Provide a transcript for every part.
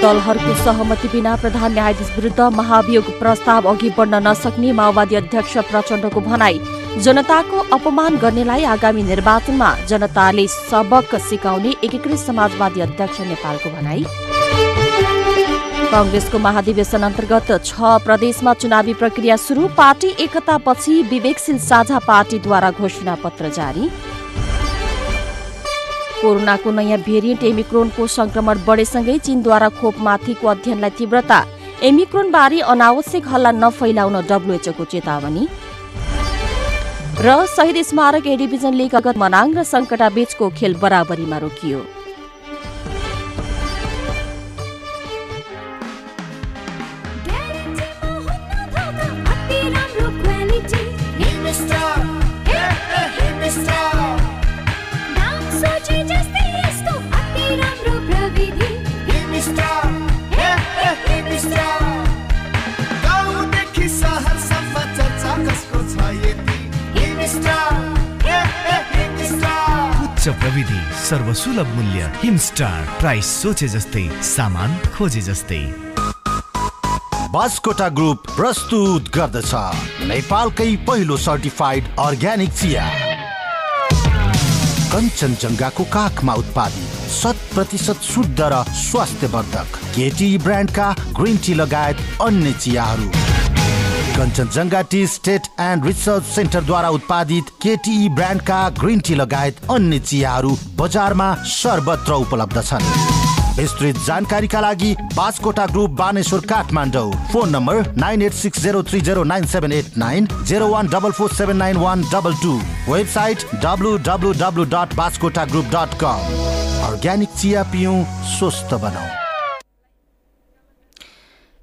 दलहरूको सहमति बिना प्रधान न्यायाधीश विरुद्ध महाभियोग प्रस्ताव अघि बढ्न नसक्ने माओवादी अध्यक्ष प्रचण्डको भनाई जनताको अपमान गर्नेलाई आगामी निर्वाचनमा जनताले सबक सिकाउने एकीकृत समाजवादी अध्यक्ष नेपालको भनाई कंग्रेसको महाधिवेशन अन्तर्गत छ प्रदेशमा चुनावी प्रक्रिया शुरू पार्टी एकतापछि विवेकशील साझा पार्टीद्वारा घोषणा पत्र जारी कोरोनाको नयाँ भेरिएन्ट एमिक्रोनको संक्रमण बढेसँगै चीनद्वारा खोपमाथिको अध्ययनलाई तीव्रता एमिक्रोनबारे अनावश्यक हल्ला नफैलाउन डब्लुएचओको चेतावनी। र शहीद स्मारक ए डिभिजन लिग अगत मनाङ र सङ्कटाबीचको खेल बराबरीमा रोकियो। उच्च प्रविधि। सर्वसुलभ मूल्य हिमस्टार प्राइस सोचे जस्तै सामान खोजे जस्तै। बास्कोटा ग्रुप प्रस्तुत गर्दछ। नेपालकै पहिलो सर्टिफाइड अर्ग्यानिक चिया। कञ्चनजङ्घाको काखमा उत्पादित शत प्रतिशत शुद्ध र स्वास्थ्यवर्धक केटी ब्रान्डका ग्रिन टी लगायत अन्य चियाहरू। Kanchenjunga tea estate and research सेन्टरद्वारा उत्पादित केटिई ब्रान्डका ग्रिन टी लगायत अन्य चियाहरू बजारमा सर्वत्र उपलब्ध छन्। विस्तृत जानकारीका लागि Baskota group Baneshwor Kathmandu. Phone number nine eight six zero three zero nine seven eight nine zero one double four seven nine one double two. Website W W W dot Baskota group dot com. Organic चिया पिउँ स्वस्थ बनाऊ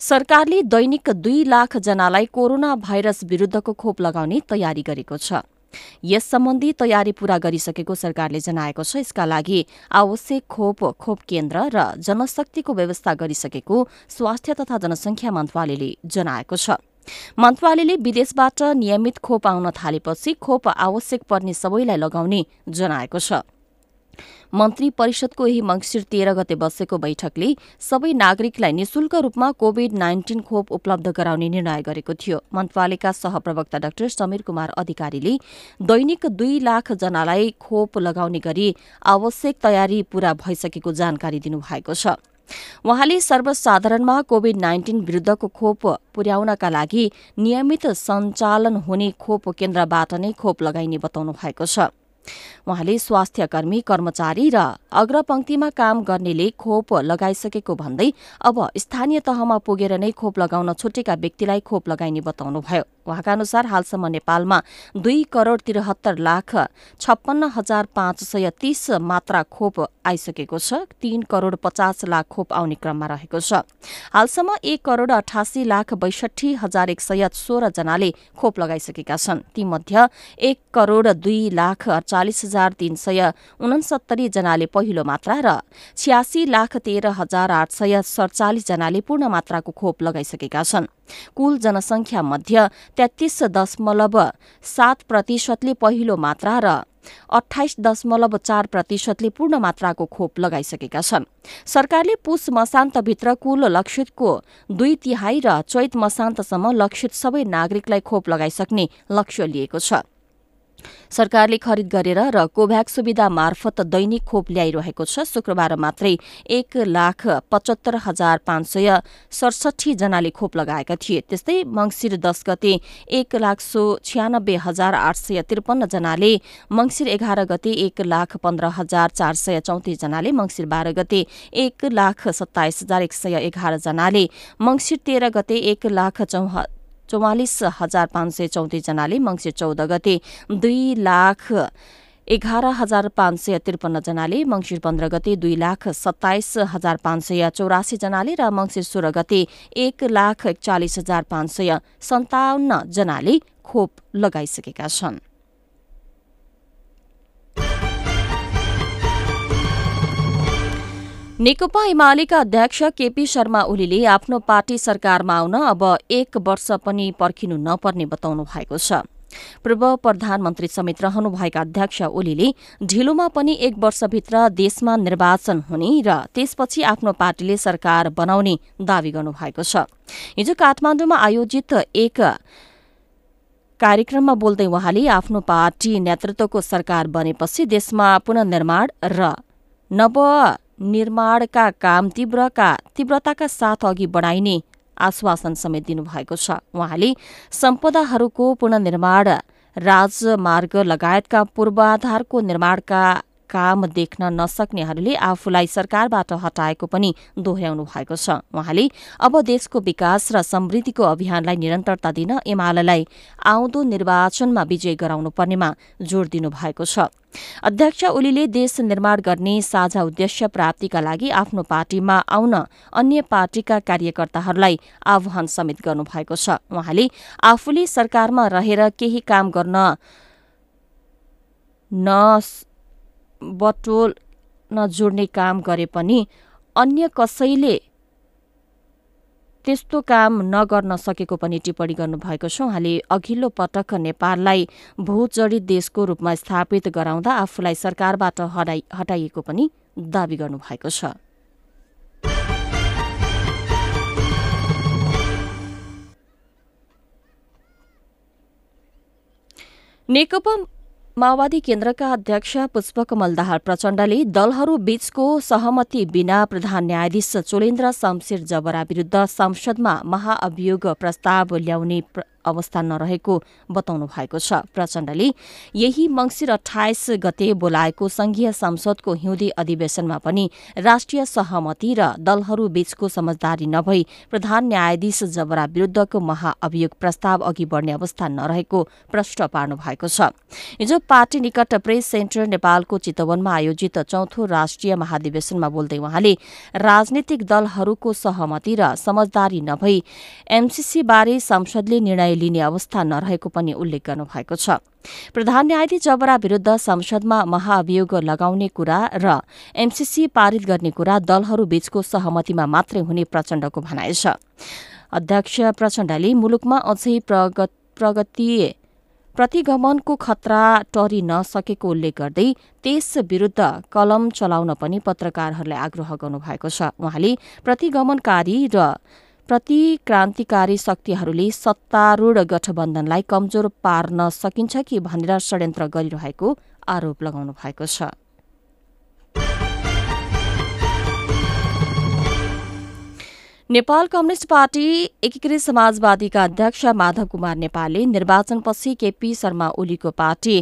सरकारले दैनिक दुई लाख जनालाई corona virus विरूद्धको खोप लगाउने तयारी गरेको छ। यस सम्बन्धी तयारी पूरा गरिसकेको सरकारले जनाएको छ। यसका लागि आवश्यक खोप खोप केन्द्र र जनशक्तिको व्यवस्था गरिसकेको स्वास्थ्य तथा जनसंख्या मन्त्रालयले जनाएको छ। मन्त्रालयले विदेशबाट नियमित खोप आउन थालेपछि खोप आवश्यक पर्ने सबैलाई लगाउने जनाएको छ। मन्त्री परिषदको यही मंगिर तेह्र गते बसेको बैठकले सबै नागरिकलाई निशुल्क रूपमा कोविड नाइन्टिन खोप उपलब्ध गराउने निर्णय गरेको थियो। मन्त्रालयका सहप्रवक्ता डाक्टर समीर कुमार अधिकारीले दैनिक दुई लाख जनालाई खोप लगाउने गरी आवश्यक तयारी पूरा भइसकेको जानकारी दिनुभएको छ। वहाँले सर्वसाधारणमा कोविड नाइन्टिन विरूद्धको खोप पुर्याउनका लागि नियमित सञ्चालन हुने खोप केन्द्रबाट नै खोप लगाइने बताउनु भएको छ। उहाँले स्वास्थ्यकर्मी कर्मचारी र अग्रपंक्तिमा काम गर्नेले खोप लगाइसकेको भन्दै अब स्थानीय तहमा पुगेर नै खोप लगाउन छुटेका व्यक्तिलाई खोप लगाइने बताउनुभयो। उहाँका अनुसार हालसम्म नेपालमा दुई करोड़ त्रिहत्तर लाख छप्पन्न हजार पाँच सय तीस मात्रा खोप आइसकेको छ। तीन करोड़ पचास लाख खोप आउने क्रममा रहेको छ। हालसम्म एक करोड़ अठासी लाख बैसठी हजार एक सय सोह्र जनाले खोप लगाइसकेका छन्। तीमध्ये एक करोड़ दुई लाख अडचालिस हजार तीन सय उनसत्तरी जनाले पहिलो मात्रा र छ्यासी लाख तेह्र हजार आठ सय सडचालिस जनाले पूर्ण मात्राको खोप लगाइसकेका छन्। कुल जनसंख्या मध्य तेत्तीस दशमलव सात प्रतिशतले पहिलो मात्रा र अठाइस दशमलव चार प्रतिशतले पूर्ण मात्राको खोप लगाइसकेका छन्। सरकारले पुष मसान्तभित्र कुल लक्षितको दुई तिहाई र चैत मसान्तसम्म लक्षित सबै नागरिकलाई खोप लगाइसक्ने लक्ष्य लिएको छ। सरकारले खरिद गरेर र कोभ्याक्स सुविधा मार्फत दैनिक खोप ल्याइरहेको छ। शुक्रबार मात्रै एक लाख पचहत्तर हजार पाँच सय सडसठी जनाले खोप लगाएका थिए। त्यस्तै मंगिर दस गते एक लाख सो छ्यानब्बे हजार आठ सय त्रिपन्न जनाले मंगिर एघार गते एक लाख पन्ध्र हजार चार सय चौतिस जनाले मंगिर बाह्र गते एक लाख सत्ताइस हजार एक सय एघार जनाले मंगिर तेह्र गते एक लाख चौह चौवालिस हजार पाँच सय चौतिस जनाले मंगिर चौध गते दुई लाख एघार हजार पाँच सय त्रिपन्न जनाले मंगिर पन्ध्र गते दुई लाख सत्ताइस हजार पाँच सय चौरासी जनाले र मंगिर सोह्र गते एक लाख एकचालिस हजार पाँच सय सन्ताउन्न जनाले खोप लगाइसकेका छन्। नेकपा एमालेका अध्यक्ष केपी शर्मा ओलीले आफ्नो पार्टी सरकारमा आउन अब एक वर्ष पनि पर्खिनु नपर्ने बताउनु भएको छ। पूर्व प्रधानमन्त्री समेत रहनुभएका अध्यक्ष ओलीले ढिलोमा पनि एक वर्षभित्र देशमा निर्वाचन हुने र त्यसपछि आफ्नो पार्टीले सरकार बनाउने दावी गर्नुभएको छ। हिजो काठमाडौँमा आयोजित एक कार्यक्रममा बोल्दै उहाँले आफ्नो पार्टी नेतृत्वको सरकार बनेपछि देशमा पुननिर्माण र नव निर्माणका काम तीव्रका तीव्रताका साथ अघि बढाइने आश्वासन समेत दिनुभएको छ। उहाँले सम्पदाहरूको पुननिर्माण राजमार्ग लगायतका पूर्वाधारको निर्माणका काम देख्न नसक्नेहरूले आफूलाई सरकारबाट हटाएको पनि दोहोर्याउनु भएको छ। उहाँले अब देशको विकास र समृद्धिको अभियानलाई निरन्तरता दिन एमालेलाई आउँदो निर्वाचनमा विजय गराउनु पर्नेमा जोड़ दिनु भएको छ। अध्यक्ष ओलीले देश निर्माण गर्ने साझा उद्देश्य प्राप्तिका लागि आफ्नो पार्टीमा आउन अन्य पार्टीका कार्यकर्ताहरूलाई आह्वान समेत गर्नुभएको छ। उहाँले आफूले सरकारमा रहेर केही काम गर्न बटोल नजोड्ने काम गरे पनि अन्य कसैले त्यस्तो काम नगर्न सकेको पनि टिप्पणी गर्नुभएको छ। उहाँले अघिल्लो पटक नेपाललाई भूजडित देशको रूपमा स्थापित गराउँदा आफूलाई सरकारबाट हटाइएको पनि दावी गर्नुभएको छ। नेकपा माओवादी केन्द्रका अध्यक्ष पुष्पकमल दाहाल प्रचण्डले दलहरू बीचको सहमति बिना प्रधान न्यायाधीश चोलेन्द्र शमशेर जबरा विरूद्ध संसदमा महाअभियोग प्रस्ताव ल्याउने अवस्था नरहेको बताउनु भएको छ। प्रचण्डले यही मंगिर अठाइस गते बोलाएको संघीय संसदको हिउँदी अधिवेशनमा पनि राष्ट्रिय सहमति र दलहरू बीचको समझदारी नभई प्रधान न्यायाधीश जबरा विरूद्धको महाअभियोग प्रस्ताव अघि बढ़ने अवस्था नरहेको प्रश्न पार्नु भएको छ। हिजो पार्टी निकट प्रेस सेन्टर नेपालको चितवनमा आयोजित चौथो राष्ट्रिय महाधिवेशनमा बोल्दै उहाँले राजनीतिक दलहरूको सहमति र समझदारी नभई एमसीसी बारे संसदले निर्णय निर्णय लिने अवस्था नरहेको पनि उल्लेख गर्नुभएको छ। प्रधान न्यायाधीश जबरा विरूद्ध संसदमा महाअभियोग लगाउने कुरा र एमसीसी पारित गर्ने कुरा दलहरू बीचको सहमतिमा मात्रै हुने प्रचण्डको भनाइ छ। अध्यक्ष प्रचण्डले मुलुकमा अझै प्रगति प्रतिगमनको खतरा टरी नसकेको उल्लेख गर्दै त्यस विरूद्ध कलम चलाउन पनि पत्रकारहरूलाई आग्रह गर्नुभएको छ। उहाँले प्रतिगमनकारी र प्रतिक्रान्तिकारी शक्तिहरूले सत्तारूढ़ गठबन्धनलाई कमजोर पार्न सकिन्छ कि भनेर षड्यन्त्र गरिरहेको आरोप लगाउनु भएको छ। नेपाल कम्युनिष्ट पार्टी एकीकृत समाजवादीका अध्यक्ष माधव कुमार नेपालले निर्वाचनपछि केपी शर्मा ओलीको पार्टी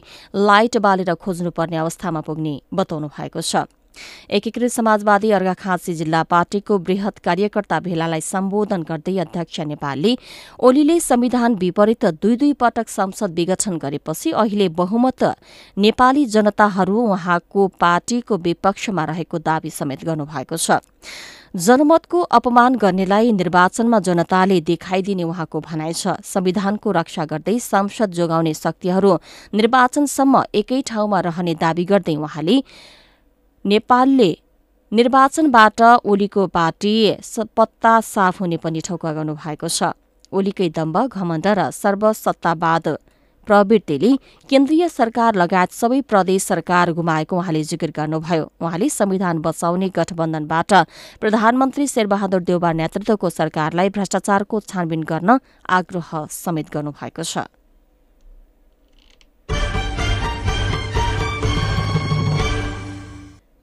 लाइट बालेर खोज्नुपर्ने अवस्थामा पुग्ने बताउनु भएको छ। एकीकृत समाजवादी अर्घाखाँची जिल्ला पार्टीको वृहत कार्यकर्ता भेलालाई सम्बोधन गर्दै अध्यक्ष नेपालले ओलीले संविधान विपरीत दुई दुई पटक संसद विघटन गरेपछि अहिले बहुमत नेपाली जनताहरू उहाँको पार्टीको विपक्षमा रहेको दावी समेत गर्नुभएको छ। जनमतको अपमान गर्नेलाई निर्वाचनमा जनताले देखाइदिने उहाँको भनाइ छ। संविधानको रक्षा गर्दै संसद जोगाउने शक्तिहरू निर्वाचनसम्म एकै ठाउँमा रहने दावी गर्दै उहाँले नेपालले निर्वाचनबाट ओलीको पार्टी पत्ता साफ हुने पनि ठौका गर्नुभएको छ। ओलीकै दम्ब घमण्ड र सर्वसत्तावाद प्रवृत्तिले केन्द्रीय सरकार लगायत सबै प्रदेश सरकार गुमाएको उहाँले जिकिर गर्नुभयो। उहाँले संविधान बचाउने गठबन्धनबाट प्रधानमन्त्री शेरबहादुर देउबा नेतृत्वको सरकारलाई भ्रष्टाचारको छानबिन गर्न आग्रह समेत गर्नुभएको छ।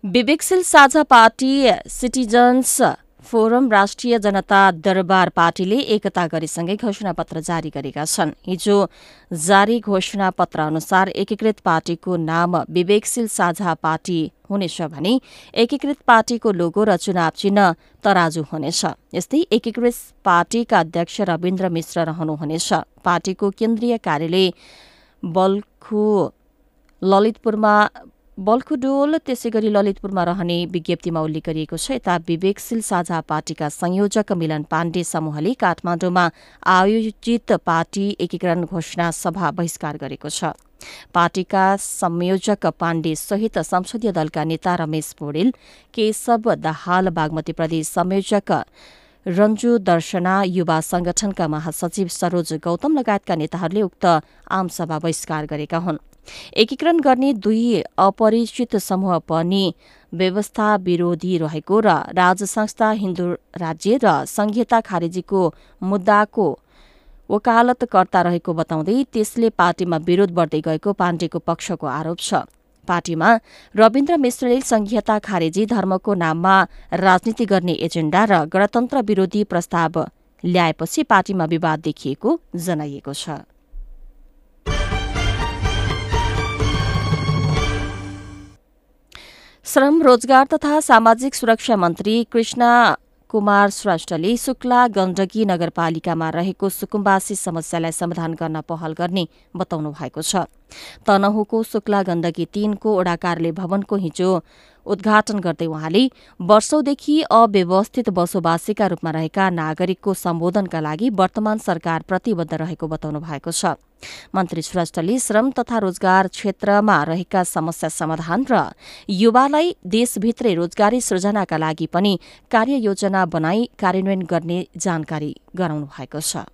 विवेकशील साझा पार्टी सिटिजन्स फोरम राष्ट्रिय जनता दरबार पार्टीले एकता गरेसँगै घोषणापत्र जारी गरेका छन्। हिजो जारी घोषणापत्र अनुसार एकीकृत पार्टीको नाम विवेकशील साझा पार्टी हुनेछ भने एकीकृत पार्टीको लोगो र चुनाव चिन्ह तराजु हुनेछ। यस्तै एकीकृत पार्टीका अध्यक्ष रविन्द्र मिश्र रहनुहुनेछ। पार्टीको केन्द्रीय कार्यालय बल्खु ललितपुरमा बल्खुडोल त्यसै गरी ललितपुरमा रहने विज्ञप्तिमा उल्लेख गरिएको छ यता विवेकशील साझा पार्टीका संयोजक मिलन पाण्डे समूहले काठमाडौँमा आयोजित पार्टी एकीकरण घोषणा सभा बहिष्कार गरेको छ। पार्टीका संयोजक पाण्डे सहित संसदीय दलका नेता रमेश पौडेल केशव दाहाल बागमती प्रदेश संयोजक रञ्जु दर्शना युवा संगठनका महासचिव सरोज गौतम लगायतका नेताहरूले उक्त आमसभा बहिष्कार गरेका हुन्। एकीकरण गर्ने दुई अपरिचित समूह पनि व्यवस्था विरोधी रहेको र राज संस्था हिन्दू राज्य र संघीयता खारेजीको मुद्दाको वकालतकर्ता रहेको बताउँदै त्यसले पार्टीमा विरोध बढ्दै गएको पाण्डेको पक्षको आरोप छ। पार्टीमा रविन्द्र मिश्रले संघीयता खारेजी धर्मको नाममा राजनीति गर्ने एजेण्डा र गणतन्त्र विरोधी प्रस्ताव ल्याएपछि पार्टीमा विवाद देखिएको जनाइएको छ। श्रम रोजगार तथा सामाजिक सुरक्षा मन्त्री कृष्ण कुमार श्रेष्ठले शुक्ला गण्डकी नगरपालिकामा रहेको सुकुम्बासी समस्यालाई समाधान गर्न पहल गर्ने बताउनु भएको छ। तनहुको शुक्ला गण्डकी तीनको ओडाकारले भवनको हिजो उद्घाटन गर्दै उहाँले वर्षौंदेखि अव्यवस्थित बसोबासीका रूपमा रहेका नागरिकको सम्बोधनका लागि वर्तमान सरकार प्रतिबद्ध रहेको बताउनु भएको छ। मन्त्री श्रेष्ठले श्रम तथा रोजगार क्षेत्रमा रहेका समस्या समाधान र युवालाई देशभित्रै रोजगारी सृजनाका लागि पनि कार्ययोजना बनाई कार्यान्वयन गर्ने जानकारी गराउनु भएको छ।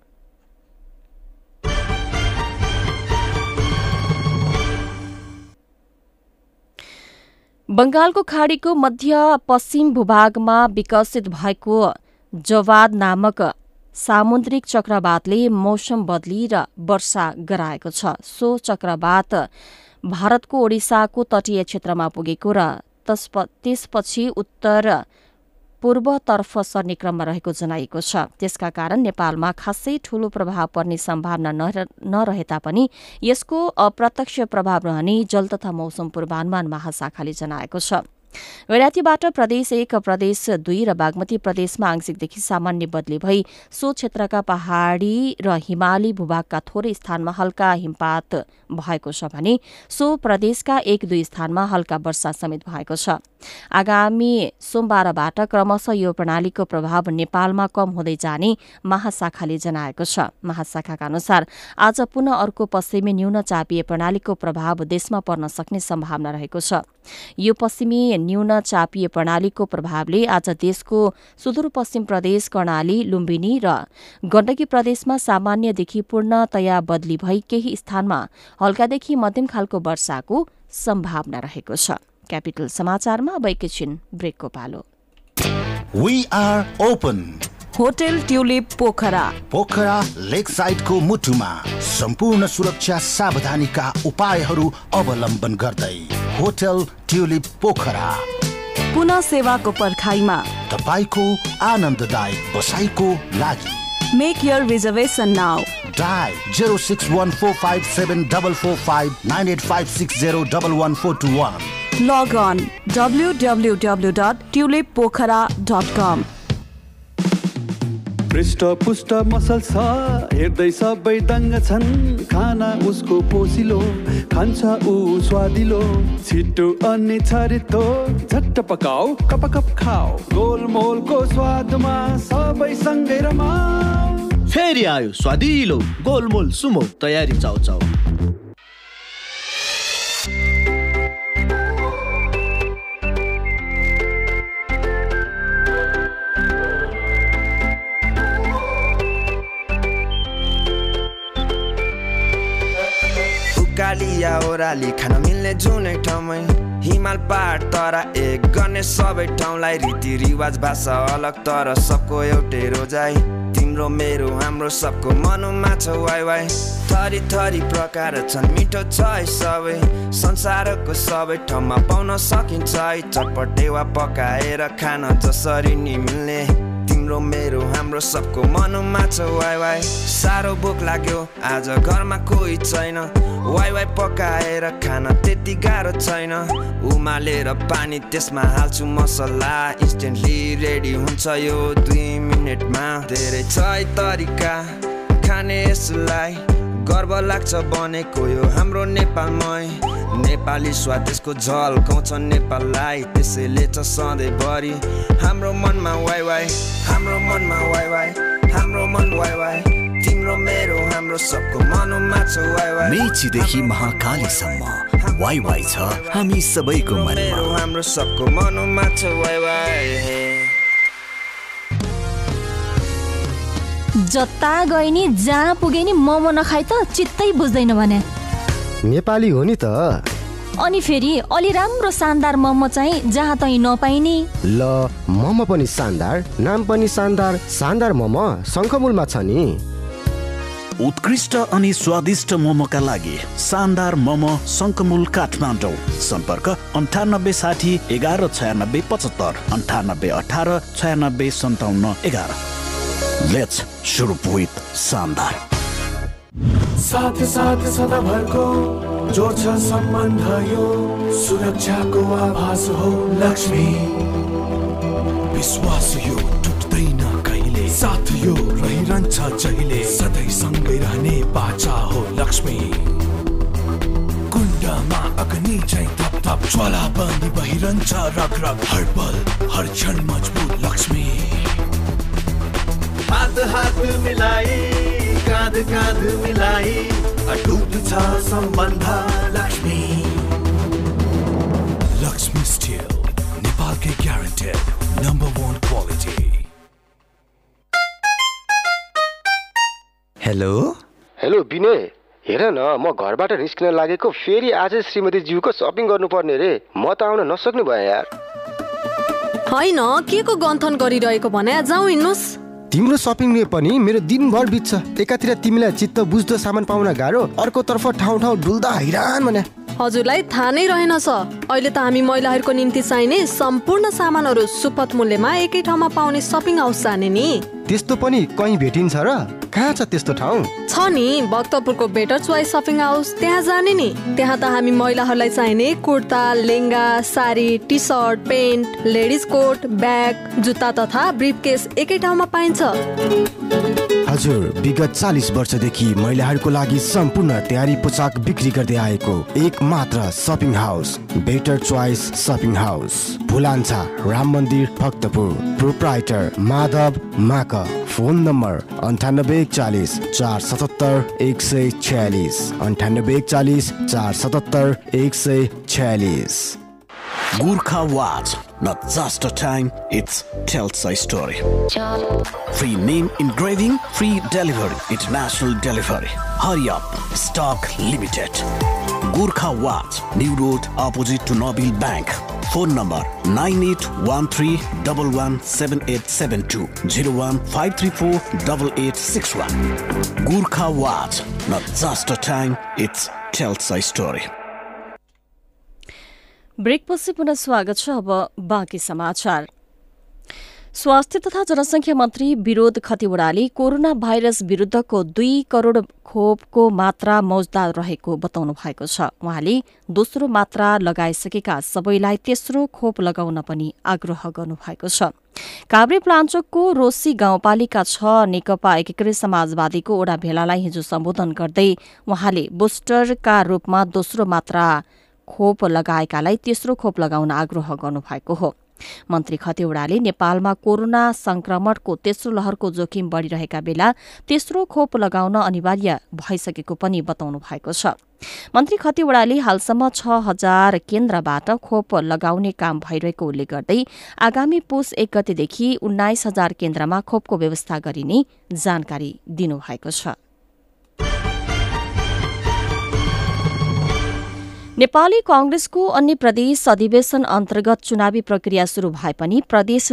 बंगालको खाड़ीको मध्य पश्चिम भूभागमा विकसित भएको जवाद नामक सामुद्रिक चक्रवातले मौसम बदली र वर्षा गराएको छ। सो चक्रवात भारतको ओडिसाको तटीय क्षेत्रमा पुगेको र त्यसपछि उत्तर पूर्वतर्फ सर्ने क्रममा रहेको जनाइएको छ। त्यसका कारण नेपालमा खासै ठूलो प्रभाव पर्ने सम्भावना नरहे तापनि यसको अप्रत्यक्ष प्रभाव रहने जल तथा मौसम पूर्वानुमान महाशाखाले जनाएको छ। गैरातीबाट प्रदेश एक प्रदेश दुई र बागमती प्रदेशमा आंशिकदेखि सामान्य बदली भई सो क्षेत्रका पहाड़ी र हिमाली भूभागका थोरै स्थानमा हल्का हिमपात भएको छ भने सो प्रदेशका एक दुई स्थानमा हल्का वर्षा समेत भएको छ। आगामी सोमबारबाट क्रमशः यो प्रणालीको प्रभाव नेपालमा कम हुँदै जाने महाशाखाले जनाएको छ। महाशाखाका अनुसार आज पुनः अर्को पश्चिमी न्यून चापिए प्रणालीको प्रभाव देशमा पर्न सक्ने सम्भावना रहेको छ। यो पश्चिमी न्यून चापिए प्रणालीको प्रभावले आज देशको सुदूरपश्चिम प्रदेश कर्णाली लुम्बिनी र गण्डकी प्रदेशमा सामान्यदेखि पूर्णतया बदली भई केही स्थानमा हल्कादेखि मध्यम खालको वर्षाको सम्भावना रहेको छ। क्यापिटल समाचारमा अब एकैछिन ब्रेकको पालो। We are open. Hotel Tulip Pokhara. Pokhara lake साइडको मुटुमा सम्पूर्ण सुरक्षा सावधानीका उपायहरू अवलम्बन गर्दै होटल ट्युलिप पोखरा। पुनः सेवाको पर्खाइमा। तपाईँको आनन्ददायक बसाइको लागि। Make your reservation now. Dial 0614574459856011421 log on www.tulippokhara.com पृष्ठ पुष्ट मसल छ हेर्दै सबै दङ्ग छन्। खाना उसको पोसिलो खान्छ ऊ स्वादिलो। छिटो अनि छरितो झट्ट पकाऊ कप कप खाऊ। गोलमोलको स्वादमा सबै सँगै रमाऊ। फेरि आयो स्वादिलो गोलमोल सुमो तयारी चाउ चाउ ओह्राली खान मिल्ने जुनै ठाउँमै हिमाल पहाड तर एक गर्ने सबै ठाउँलाई रीतिरिवाज भाषा अलग तर सबको एउटै रोजाइ। तिम्रो मेरो हाम्रो सबको मनमा छ वाइ वाइ। थरी थरी प्रकार छन् मिठो छ है सबै। संसारको सबै ठाउँमा पाउन सकिन्छ है चटपटे वा पकाएर खान जसरी नि मिल्ने। तिम्रो मेरो हाम्रो सबको मनमा छ। वाइ वाइ साह्रो भोक लाग्यो। आज घरमा कोही छैन। वाइ वाइ पकाएर खान त्यति गाह्रो छैन। उमालेर पानी त्यसमा हाल्छु मसला। इन्स्टेन्टली रेडी हुन्छ यो दुई मिनटमा। धेरै छ तरिका। खाने यसलाई गर्व लाग्छ बनेको यो हाम्रो नेपालमै। नेपाली स्वादेशको झल्काउँछ नेपाललाई त्यसैले छ सधैँभरि। हाम्रो मनमा वाइ वाइ हाम्रो मनमा वाइ वाइ हाम्रो मन वाइ वाइ। तिम्रो मेरो हाम्रो सबको मनमा छ वाइ वाइ। मेचीदेखि महाकालीसम्म वाइ वाइ छ हामी सबैको मनमा। हाम्रो सबको मनमा छ वाइ वाइ। जता गए नि जहाँ पुगे नि मोमो नखाइ त चित्तै बुझ्दैन भने। नेपाली हो नि त। अनि फेरि अलि राम्रो शानदार मोमो चाहिँ जहाँ तहीँ नपाइने। ल मोमो पनि शानदार नाम पनि शानदार शानदार मोमो शङ्खमूलमा छ नि। उत्कृष्ट अनि स्वादिष्ट मोमोका लागि शानदार मोमो शङ्कमुल काठमाडौँ। सम्पर्क अन्ठानब्बे साठी एघार छयानब्बे पचहत्तर अन्ठानब्बे अठार छयानब्बे सन्ताउन्न एघार। लेट्स सुरु विथ शानदार साथ साथ सदाभरको जोड्छ सम्बन्ध यो सुरक्षाको आभास हो, लक्ष्मी। विश्वास यो टुट्दैन कहिले। साथ यो रहिरहन्छ जहिले। सधैँ सँगै रहने बाचा हो लक्ष्मी। कुण्डमा अग्नि चाहिँ थप थप, ज्वाला पनि बहिरहन्छ रग रग हर पल, हर क्षण मजबुत लक्ष्मी। हात हात मिलाई काँध काँध मिलाई अटुट छ सम्बन्ध लक्ष्मी। लक्ष्मी स्टिल नेपालकै guaranteed number one quality hello? Hello Binay. हेर न म घरबाट निस्किन लागेको फेरि आज श्रीमती ज्यूको सपिङ गर्नुपर्ने रे। म त आउन नसक्ने भएँ यार। होइन के को गन्थन गरिरहेको भने? जाउँ हिँड्नुहोस् तिम्रो सपिङले पनि मेरो दिनभर बित्छ। एकातिर तिमीलाई चित्त बुझ्दो सामान पाउन गाह्रो अर्कोतर्फ ठाउँ ठाउँ डुल्दा हैरान भने। हजुरलाई थाहा नै रहेनछ अहिले त हामी महिलाहरूको निम्ति चाहिने सम्पूर्ण सामानहरू सुपथ मूल्यमा एकै ठाउँमा पाउने सपिङ हाउस जाने नि। त्यस्तो पनि कहीँ भेटिन्छ र? कहाँ छ त्यस्तो ठाउँ? छ नि भक्तपुरको बेटर चोइस सपिङ हाउस त्यहाँ जाने नि। त्यहाँ त हामी महिलाहरूलाई चाहिने kurta lehenga sari T shirt pant ladies coat bag जुत्ता तथा ब्रिफ केस एकै ठाउँमा पाइन्छ। हजुर विगत चालिस वर्षदेखि महिलाहरूको लागि सम्पूर्ण तयारी पोसाक बिक्री गर्दै आएको एक मात्र shopping house better choice shopping house. Bhulanchha Ram Mandir Bhaktapur. Proprietor Madhav माक। फोन नम्बर अन्ठानब्बे एकचालिस चार सतहत्तर एक सय छयालिस। अन्ठानब्बे एकचालिस चार सतहत्तर एक सय छयालिस। Gurkha Watch, not just a time, it tells a story. Free name engraving, free delivery, international delivery. Hurry up, stock limited. Gurkha Watch, New Road, opposite to Nabil Bank. Phone number 9813117872 015348861. Gurkha Watch, not just a time, it tells a story. ब्रेकपछि पुनः स्वागत छ अब बाँकी समाचार। स्वास्थ्य तथा जनसङ्ख्या मन्त्री विरोध खतिवड़ाले कोरोना भाइरस विरूद्धको दुई करोड़ खोपको मात्रा मौजदार रहेको बताउनु भएको छ। उहाँले दोस्रो मात्रा लगाइसकेका सबैलाई तेस्रो खोप लगाउन पनि आग्रह गर्नुभएको छ। काभ्रे प्लाञ्चोकको रोसी गाउँपालिका छ नेकपा एकीकृत समाजवादीको ओडा भेलालाई हिजो सम्बोधन गर्दै उहाँले बुस्टरका रूपमा दोस्रो मात्रा खोप लगाएकालाई तेस्रो खोप लगाउन आग्रह गर्नुभएको हो। मन्त्री खतिवड़ाले नेपालमा कोरोना संक्रमणको तेस्रो लहरको जोखिम बढ़िरहेका बेला तेस्रो खोप लगाउन अनिवार्य भइसकेको पनि बताउनु भएको छ। मन्त्री खतिवड़ाले हालसम्म छ हजार केन्द्रबाट खोप लगाउने काम भइरहेको उल्लेख गर्दै आगामी पुस एक गतेदेखि उन्नाइस हजार केन्द्रमा खोपको व्यवस्था गरिने जानकारी दिनुभएको छ। नेपाली कांग्रेसको अन्य प्रदेश अधिवेशन अन्तर्गत चुनावी प्रक्रिया शुरू भए पनि प्रदेश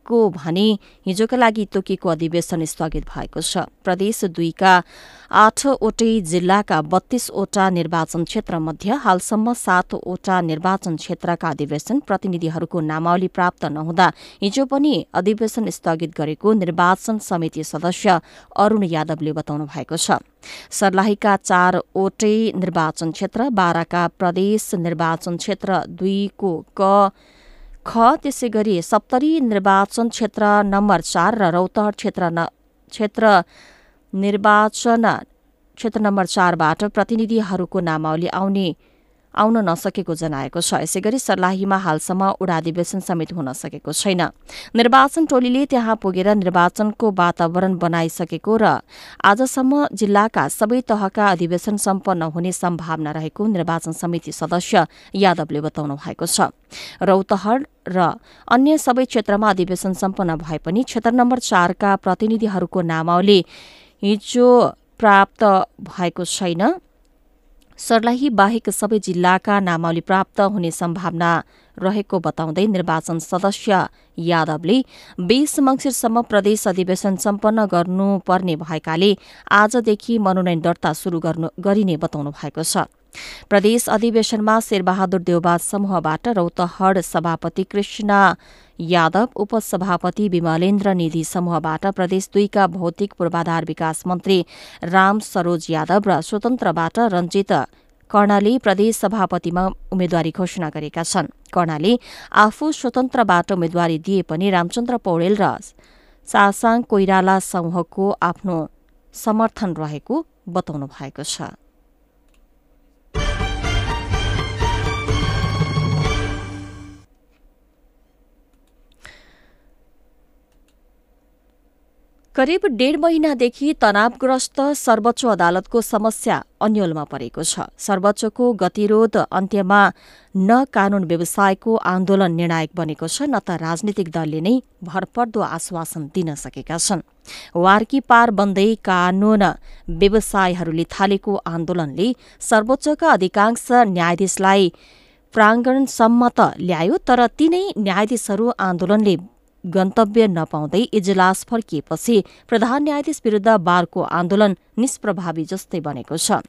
दुईको भने हिजोका लागि तोकिएको अधिवेशन स्थगित भएको छ। प्रदेश दुईका आठवटै जिल्लाका बत्तीसवटा निर्वाचन क्षेत्र मध्ये हालसम्म सातवटा निर्वाचन क्षेत्रका अधिवेशन प्रतिनिधिहरूको नामावली प्राप्त नहुँदा हिजो पनि अधिवेशन स्थगित गरेको निर्वाचन समिति सदस्य अरूण यादवले बताउनु भएको छ। सर्लाहीका चारवटै निर्वाचन क्षेत्र बाह्रका प्रदेश निर्वाचन क्षेत्र दुईको क ख त्यसै गरी सप्तरी निर्वाचन क्षेत्र नम्बर चार र रौतहट क्षेत्र न क्षेत्र निर्वाचन क्षेत्र नम्बर चारबाट प्रतिनिधिहरूको नामावली आउने आउन नसकेको जनाएको छ। यसै गरी सर्लाहीमा हालसम्म उडाधिवेशन समेत हुन सकेको छैन। निर्वाचन टोलीले त्यहाँ पुगेर निर्वाचनको वातावरण बनाइसकेको र आजसम्म जिल्लाका सबै तहका अधिवेशन सम्पन्न हुने सम्भावना रहेको निर्वाचन समिति सदस्य यादवले बताउनु भएको छ। रौतहट र अन्य सबै क्षेत्रमा अधिवेशन सम्पन्न भए पनि क्षेत्र नम्बर चारका प्रतिनिधिहरूको नामावली हिजो प्राप्त भएको छैन। सर्लाही बाहेक सबै जिल्लाका नामावली प्राप्त हुने सम्भावना रहेको बताउँदै निर्वाचन सदस्य यादवले बीस मंगिरसम्म प्रदेश अधिवेशन सम्पन्न गर्नुपर्ने भएकाले आजदेखि मनोनयन दर्ता शुरू गरिने बताउनु भएको छ। प्रदेश अधिवेशनमा शेरबहादुर देवबा समूहबाट रौतहड सभापति कृष्ण यादव उपसभापति विमलेन्द्र निधि समूहबाट प्रदेश दुईका भौतिक पूर्वाधार विकास मन्त्री राम सरोज यादव र स्वतन्त्रबाट रञ्जित कर्णाले प्रदेश सभापतिमा उम्मेद्वारी घोषणा गरेका छन्। कर्णाले आफू स्वतन्त्रबाट उम्मेद्वारी दिए पनि रामचन्द्र पौडेल र सासाङ कोइराला समूहको आफ्नो समर्थन रहेको बताउनु भएको छ। करिब डेढ महिनादेखि तनावग्रस्त सर्वोच्च अदालतको समस्या अन्यलमा परेको छ। सर्वोच्चको गतिरोध अन्त्यमा न कानून व्यवसायको आन्दोलन निर्णायक बनेको छ न त राजनीतिक दलले नै भरपर्दो आश्वासन दिन सकेका छन्। वार्की पार बन्दै कानून व्यवसायहरूले थालेको आन्दोलनले सर्वोच्चका अधिकांश न्यायाधीशलाई प्राङ्गणसम्म त ल्यायो तर तीनै न्यायाधीशहरू आन्दोलनले गन्तव्य नपाउँदै इजलास फर्किएपछि प्रधान न्यायाधीश विरूद्ध बारको आन्दोलन निष्प्रभावी जस्तै बनेको छ।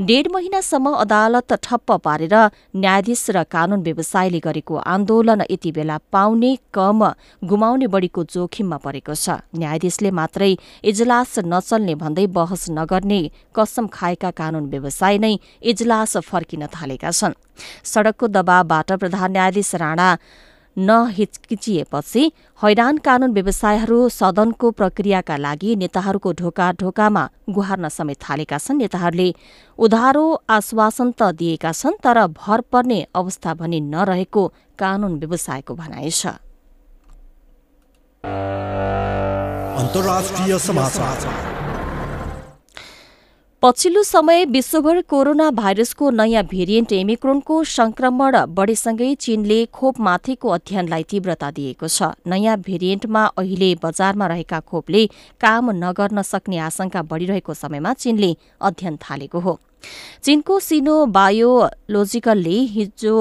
डेढ महिनासम्म अदालत ठप्प पारेर न्यायाधीश र कानून व्यवसायले गरेको आन्दोलन यति बेला पाउने कम गुमाउने बढ़ीको जोखिममा परेको छ। न्यायाधीशले मात्रै इजलास नचल्ने भन्दै बहस नगर्ने कसम खाएका कानून व्यवसाय नै इजलास फर्किन थालेका छन्। सड़कको दबावबाट प्रधान न्यायाधीश राणा नहिचकिचिएपछि हैरान कानून व्यवसायहरू सदनको प्रक्रियाका लागि नेताहरूको ढोका ढोकामा गुहार्न समेत थालेका छन्। नेताहरूले उधारो आश्वासन त दिएका छन् तर भर पर्ने अवस्था भनी नरहेको कानून व्यवसायको भनाइ छ। पछिल्लो समय विश्वभर कोरोना भाइरसको नयाँ भेरिएन्ट एमिक्रोनको संक्रमण बढ़ेसँगै चीनले खोपमाथिको अध्ययनलाई तीव्रता दिएको छ। नयाँ भेरिएन्टमा अहिले बजारमा रहेका खोपले काम नगर्न सक्ने आशंका बढ़िरहेको समयमा चीनले अध्ययन थालेको हो। चीनको सिनो बायोलोजिकलले हिजो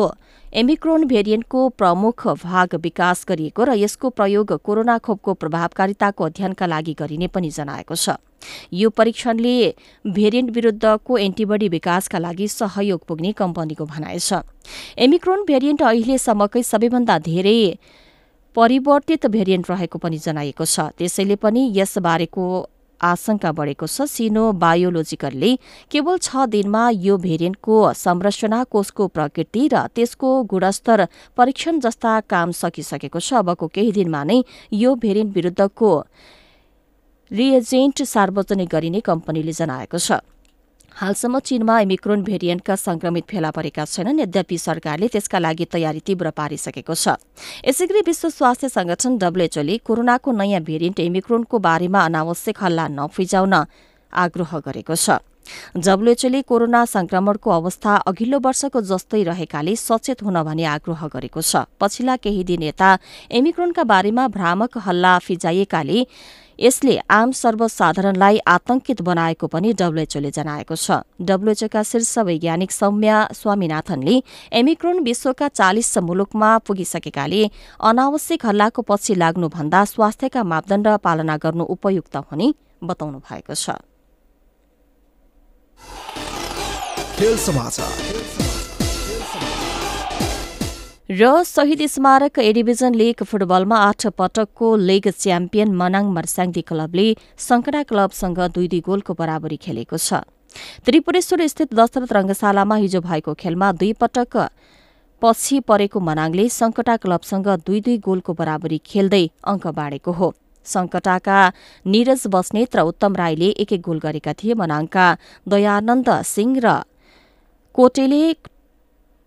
एमिक्रोन भेरिएन्टको प्रमुख भाग विकास गरिएको र यसको प्रयोग कोरोना खोपको प्रभावकारिताको अध्ययनका लागि गरिने पनि जनाएको छ। यो परीक्षणले भेरिएन्ट विरूद्धको एन्टिबडी विकासका लागि सहयोग पुग्ने कम्पनीको भनाइ छ। एमिक्रोन भेरिएन्ट अहिलेसम्मकै सबैभन्दा धेरै परिवर्तित भेरिएन्ट रहेको पनि जनाइएको छ। त्यसैले पनि यसबारेको आशंका बढेको छ। सिनो बायोलोजिकलले केवल छ दिनमा यो भेरिएन्टको संरचना कोषको प्रकृति र त्यसको गुणस्तर परीक्षण जस्ता काम सकिसकेको छ। अबको केही दिनमा नै यो भेरिएन्ट विरूद्धको रिएजेन्ट सार्वजनिक गरिने कम्पनीले जनाएको छ। हालसम्म चीनमा एमिक्रोन भेरिएन्टका संक्रमित फेला परेका छैनन्। यद्यपि सरकारले त्यसका लागि तयारी तीव्र पारिसकेको छ। यसैगरी विश्व स्वास्थ्य संगठन डब्ल्यूएचओले कोरोनाको नयाँ भेरिएन्ट एमिक्रोनको बारेमा अनावश्यक हल्ला नफिजाउन आग्रह गरेको छ। डब्ल्यूएचओले कोरोना संक्रमणको अवस्था अघिल्लो वर्षको जस्तै रहेकाले सचेत हुन भनी आग्रह गरेको छ। पछिल्ला केही दिन यता एमिक्रोनका बारेमा भ्रामक हल्ला फिजाइएकाले यसले आम सर्वसाधारणलाई आतंकित बनाएको पनि डब्ल्यूएचओले जनाएको छ। डब्ल्यूएचओका शीर्ष वैज्ञानिक सौम्या स्वामीनाथनले एमिक्रोन विश्वका चालिस मुलुकमा पुगिसकेकाले अनावश्यक हल्लाको पछि लाग्नुभन्दा स्वास्थ्यका मापदण्ड पालना गर्नु उपयुक्त हुने बताउनु भएको छ। र शहीद स्मारक ए डिभिजन लिग फुटबलमा आठ पटकको लिग च्याम्पियन मनाङ मर्स्याङ्दी क्लबले सङ्कडा क्लबसँग दुई दुई गोलको बराबरी खेलेको छ। त्रिपुरेश्वर स्थित दशरथ रंगशालामा हिजो भएको खेलमा दुई पटक पछि परेको मनाङले सङ्कटा क्लबसँग दुई दुई गोलको बराबरी खेल्दै अङ्क बाँडेको हो। सङ्कटाका निरज बस्नेत र उत्तम राईले एक एक गोल गरेका थिए। मनाङका दयानन्द सिंह र कोटेले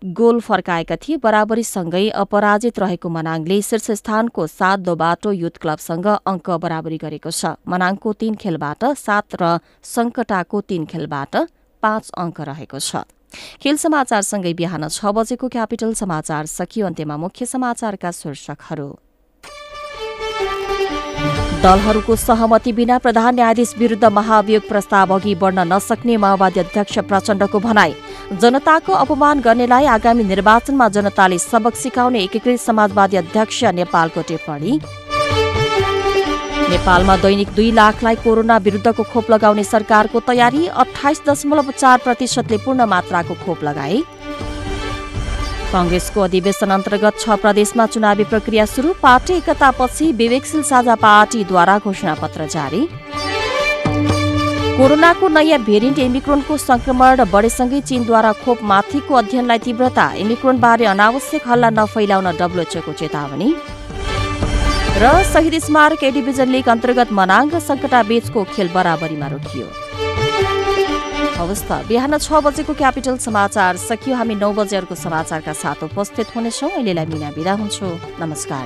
गोल फर्काएका थिए बराबरीसँगै अपराजित रहेको मनाङले शीर्ष स्थानको सात दो बाटो युथ क्लबसँग अङ्क बराबरी गरेको छ। मनाङको तीन खेलबाट सात र सङ्कटाको तीन खेलबाट पाँच अङ्क रहेको छ। खेल समाचारसँगै बिहान छ बजेको क्यापिटल समाचार सकियो। अन्त्यमा मुख्य समाचारका शीर्षकहरू। दलहरूको सहमति बिना प्रधान न्यायाधीश विरूद्ध महाभियोग प्रस्ताव अघि बढ्न नसक्ने माओवादी अध्यक्ष प्रचण्डको भनाई। जनताको अपमान गर्नेलाई आगामी निर्वाचनमा जनताले सबक सिकाउने एकीकृत समाजवादी अध्यक्ष नेपालको टिप्पणी। नेपालमा दैनिक दुई लाखलाई कोरोना विरूद्धको खोप लगाउने सरकारको तयारी अठाइस दशमलव चार प्रतिशतले पूर्ण मात्राको खोप लगाए। कंग्रेसको अधिवेशन अन्तर्गत छ प्रदेशमा चुनावी प्रक्रिया सुरु पार्टी एकतापछि विवेकशील साझा पार्टीद्वारा घोषणापत्र जारी। कोरोनाको नयाँ भेरिएन्ट एमिक्रोनको संक्रमण बढेसँगै चीनद्वारा खोप माथिको अध्ययनलाई तीव्रता एमिक्रोनबारे अनावश्यक हल्ला नफैलाउन डब्लुएचओको चेतावनी। र शहीद स्मारक ए डिभिजन लिग अन्तर्गत मनाङ र सङ्कटा बीचको खेल बराबरीमा रोकियो। हवस् त बिहान छ बजेको क्यापिटल समाचार। सकियो हामी नौ बजेहरूको समाचारका साथ उपस्थित हुनेछौँ। अहिलेलाई मिना बिदा हुन्छु। नमस्कार।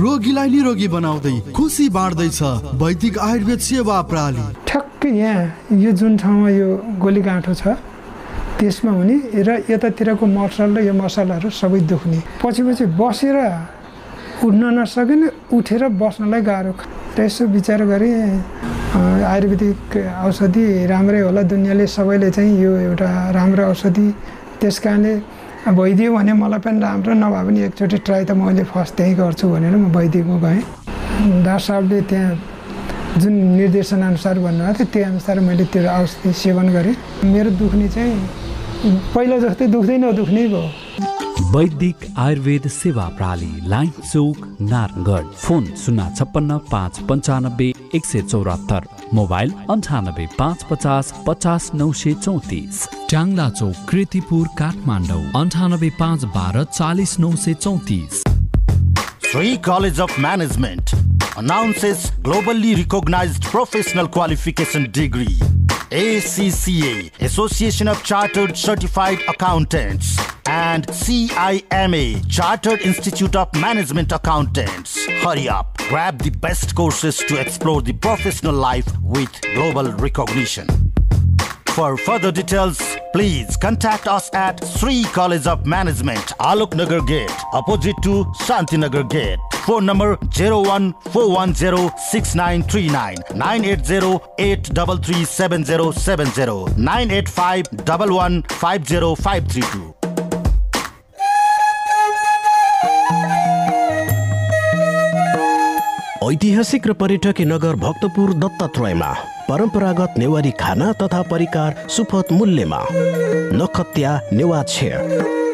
रोगीलाई निरोगी बनाउँदै खुसी बाँड्दैछ वैदिक आयुर्वेद सेवा प्रणाली ठ्याक्कै यहाँ यो जुन ठाउँमा यो गोली गाँठो छ त्यसमा हुने र यतातिरको मसल र यो मसलाहरू सबै दुख्ने। पछि पछि बसेर उठ्न नसकिने उठेर बस्नलाई गाह्रो यसो विचार गरेँ आयुर्वेदिक औषधि राम्रै होला दुनियाँले सबैले चाहिँ यो एउटा राम्रो औषधि। त्यस कारणले भइदियो भने मलाई पनि राम्रो नभए पनि एकचोटि ट्राई त मैले फर्स्ट त्यहीँ गर्छु भनेर म वैदिकमा गएँ डाक्टर साहबले त्यहाँ जुन निर्देशनअनुसार भन्नुभएको थियो त्यही अनुसार मैले त्यो औषधि सेवन गरेँ। मेरो दुख्ने चाहिँ पहिला जस्तै दुख्दै नदुख्ने भयो। वैदिक आयुर्वेद सेवा प्रणाली लाइन चौक नारायणगढ। फोन शून्य छप्पन्न पाँच पन्चानब्बे एक सय चौरात्तर। मोबाइल अन्ठानब्बे पाँच पचास पचास नौ सय चौतिस। ट्याङ्ला चौक कृतिपुर काठमाडौँ। अन्ठानब्बे पाँच बाह्र चालिस नौ सय चौतिस। Sri College of Management announces globally recognized professional qualification degree. ACCA, Association of Chartered Certified Accountants, and CIMA, Chartered Institute of Management Accountants. Hurry up, grab the best courses to explore the professional life with global recognition. For further details, please contact us at Sri College of Management, Alok Nagar Gate, opposite to Shantinagar Gate. Five zero five three two ऐतिहासिक र पर्यटकीय नगर भक्तपुर दत्तात्रेयमा परम्परागत नेवारी खाना तथा परिकार सुपथ मूल्यमा। नखत्या नेवा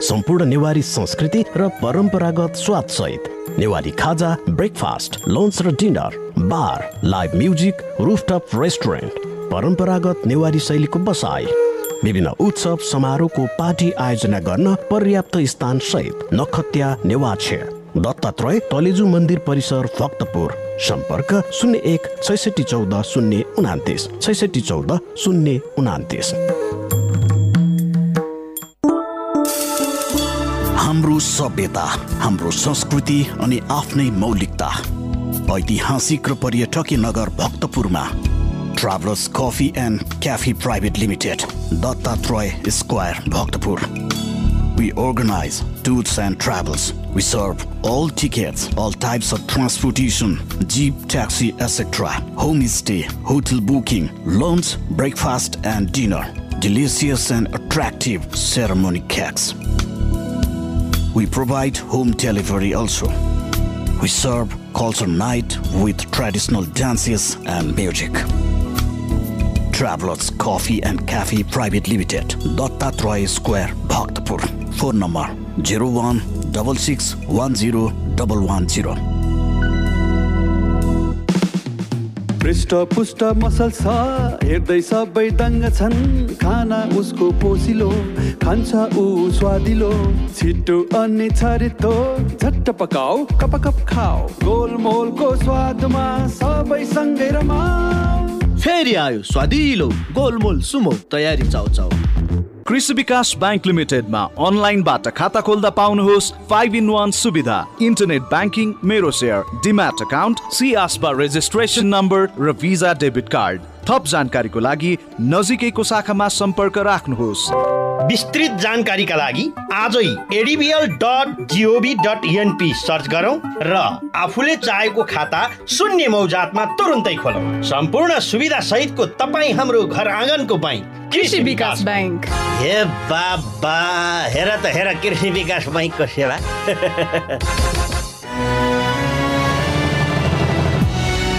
सम्पूर्ण नेवारी संस्कृति र परम्परागत स्वाद सहित। नेवारी खाजा ब्रेकफास्ट लन्च र dinner bar live music rooftop restaurant परम्परागत नेवारी शैलीको बसाई विभिन्न उत्सव समारोहको पार्टी आयोजना गर्न पर्याप्त स्थान सहित नखत्या नेवाछे दत्तात्रय तलेजु मन्दिर परिसर भक्तपुर सम्पर्क शून्य एक छैसठी चौध शून्य उनातिस छैसठी चौध शून्य उनातिस हाम्रो सभ्यता हाम्रो संस्कृति अनि आफ्नै मौलिकता। ऐतिहासिक र पर्यटकीय नगर भक्तपुरमा travellers coffee and cafe private limited Dattatreya square Bhaktapur. We organize tours and travels. We serve all tickets, all types of transportation, jeep, taxi, etc. Homestay, hotel booking, lunch, breakfast, and dinner. Delicious and attractive ceremony cakes. We provide home delivery also. We serve culture night with traditional dances and music. Travelers Coffee and Cafe Private Limited, Dattatray Square, Bhaktapur. Phone number 01 पृष्ठ पुष्ट muscle छ हेर्दै सबै दङ्ग छन्। खाना उसको पोसिलो खान्छ ऊ स्वादिलो। छिटो अनि छरितो झट्ट पकाऊ कप कप खाऊ। गोलमोलको स्वादमा सबै सँगै रमाऊ। फेरि आयो स्वादिलो गोलमोल सुमो तयारी चाउ चाउ कृषि विकास ब्याङ्क लिमिटेडमा अनलाइनबाट खाता खोल्दा पाउनुहोस् फाइभ इन वान सुविधा। इन्टरनेट ब्याङ्किङ मेरो सेयर डिम्याट अकाउन्ट सिआसबा रेजिस्ट्रेसन नम्बर र भिजा डेबिट कार्ड थप जानकारीको लागि नजिकैको शाखामा सम्पर्क राख्नुहोस्। विस्तृत जानकारीका लागि आजै ADBL dot GOV dot NP search गरौँ र आफूले चाहेको खाता शून्य मौजातमा तुरुन्तै खोलौँ। सम्पूर्ण सुविधा सहितको तपाईँ हाम्रो घर आँगनको बैङ्क कृषि विकास ब्याङ्क हे बाबा हेर त हेर कृषि विकास बैङ्कको सेवा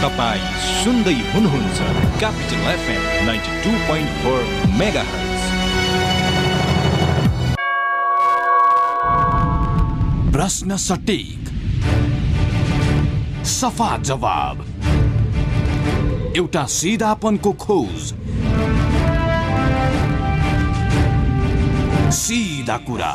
तपाईँ सुन्दै हुनुहुन्छ Capital FM ninety two point four Mega प्रश्न सटिक। सफा जवाब। एउटा सिधापनको खोज। सिधा कुरा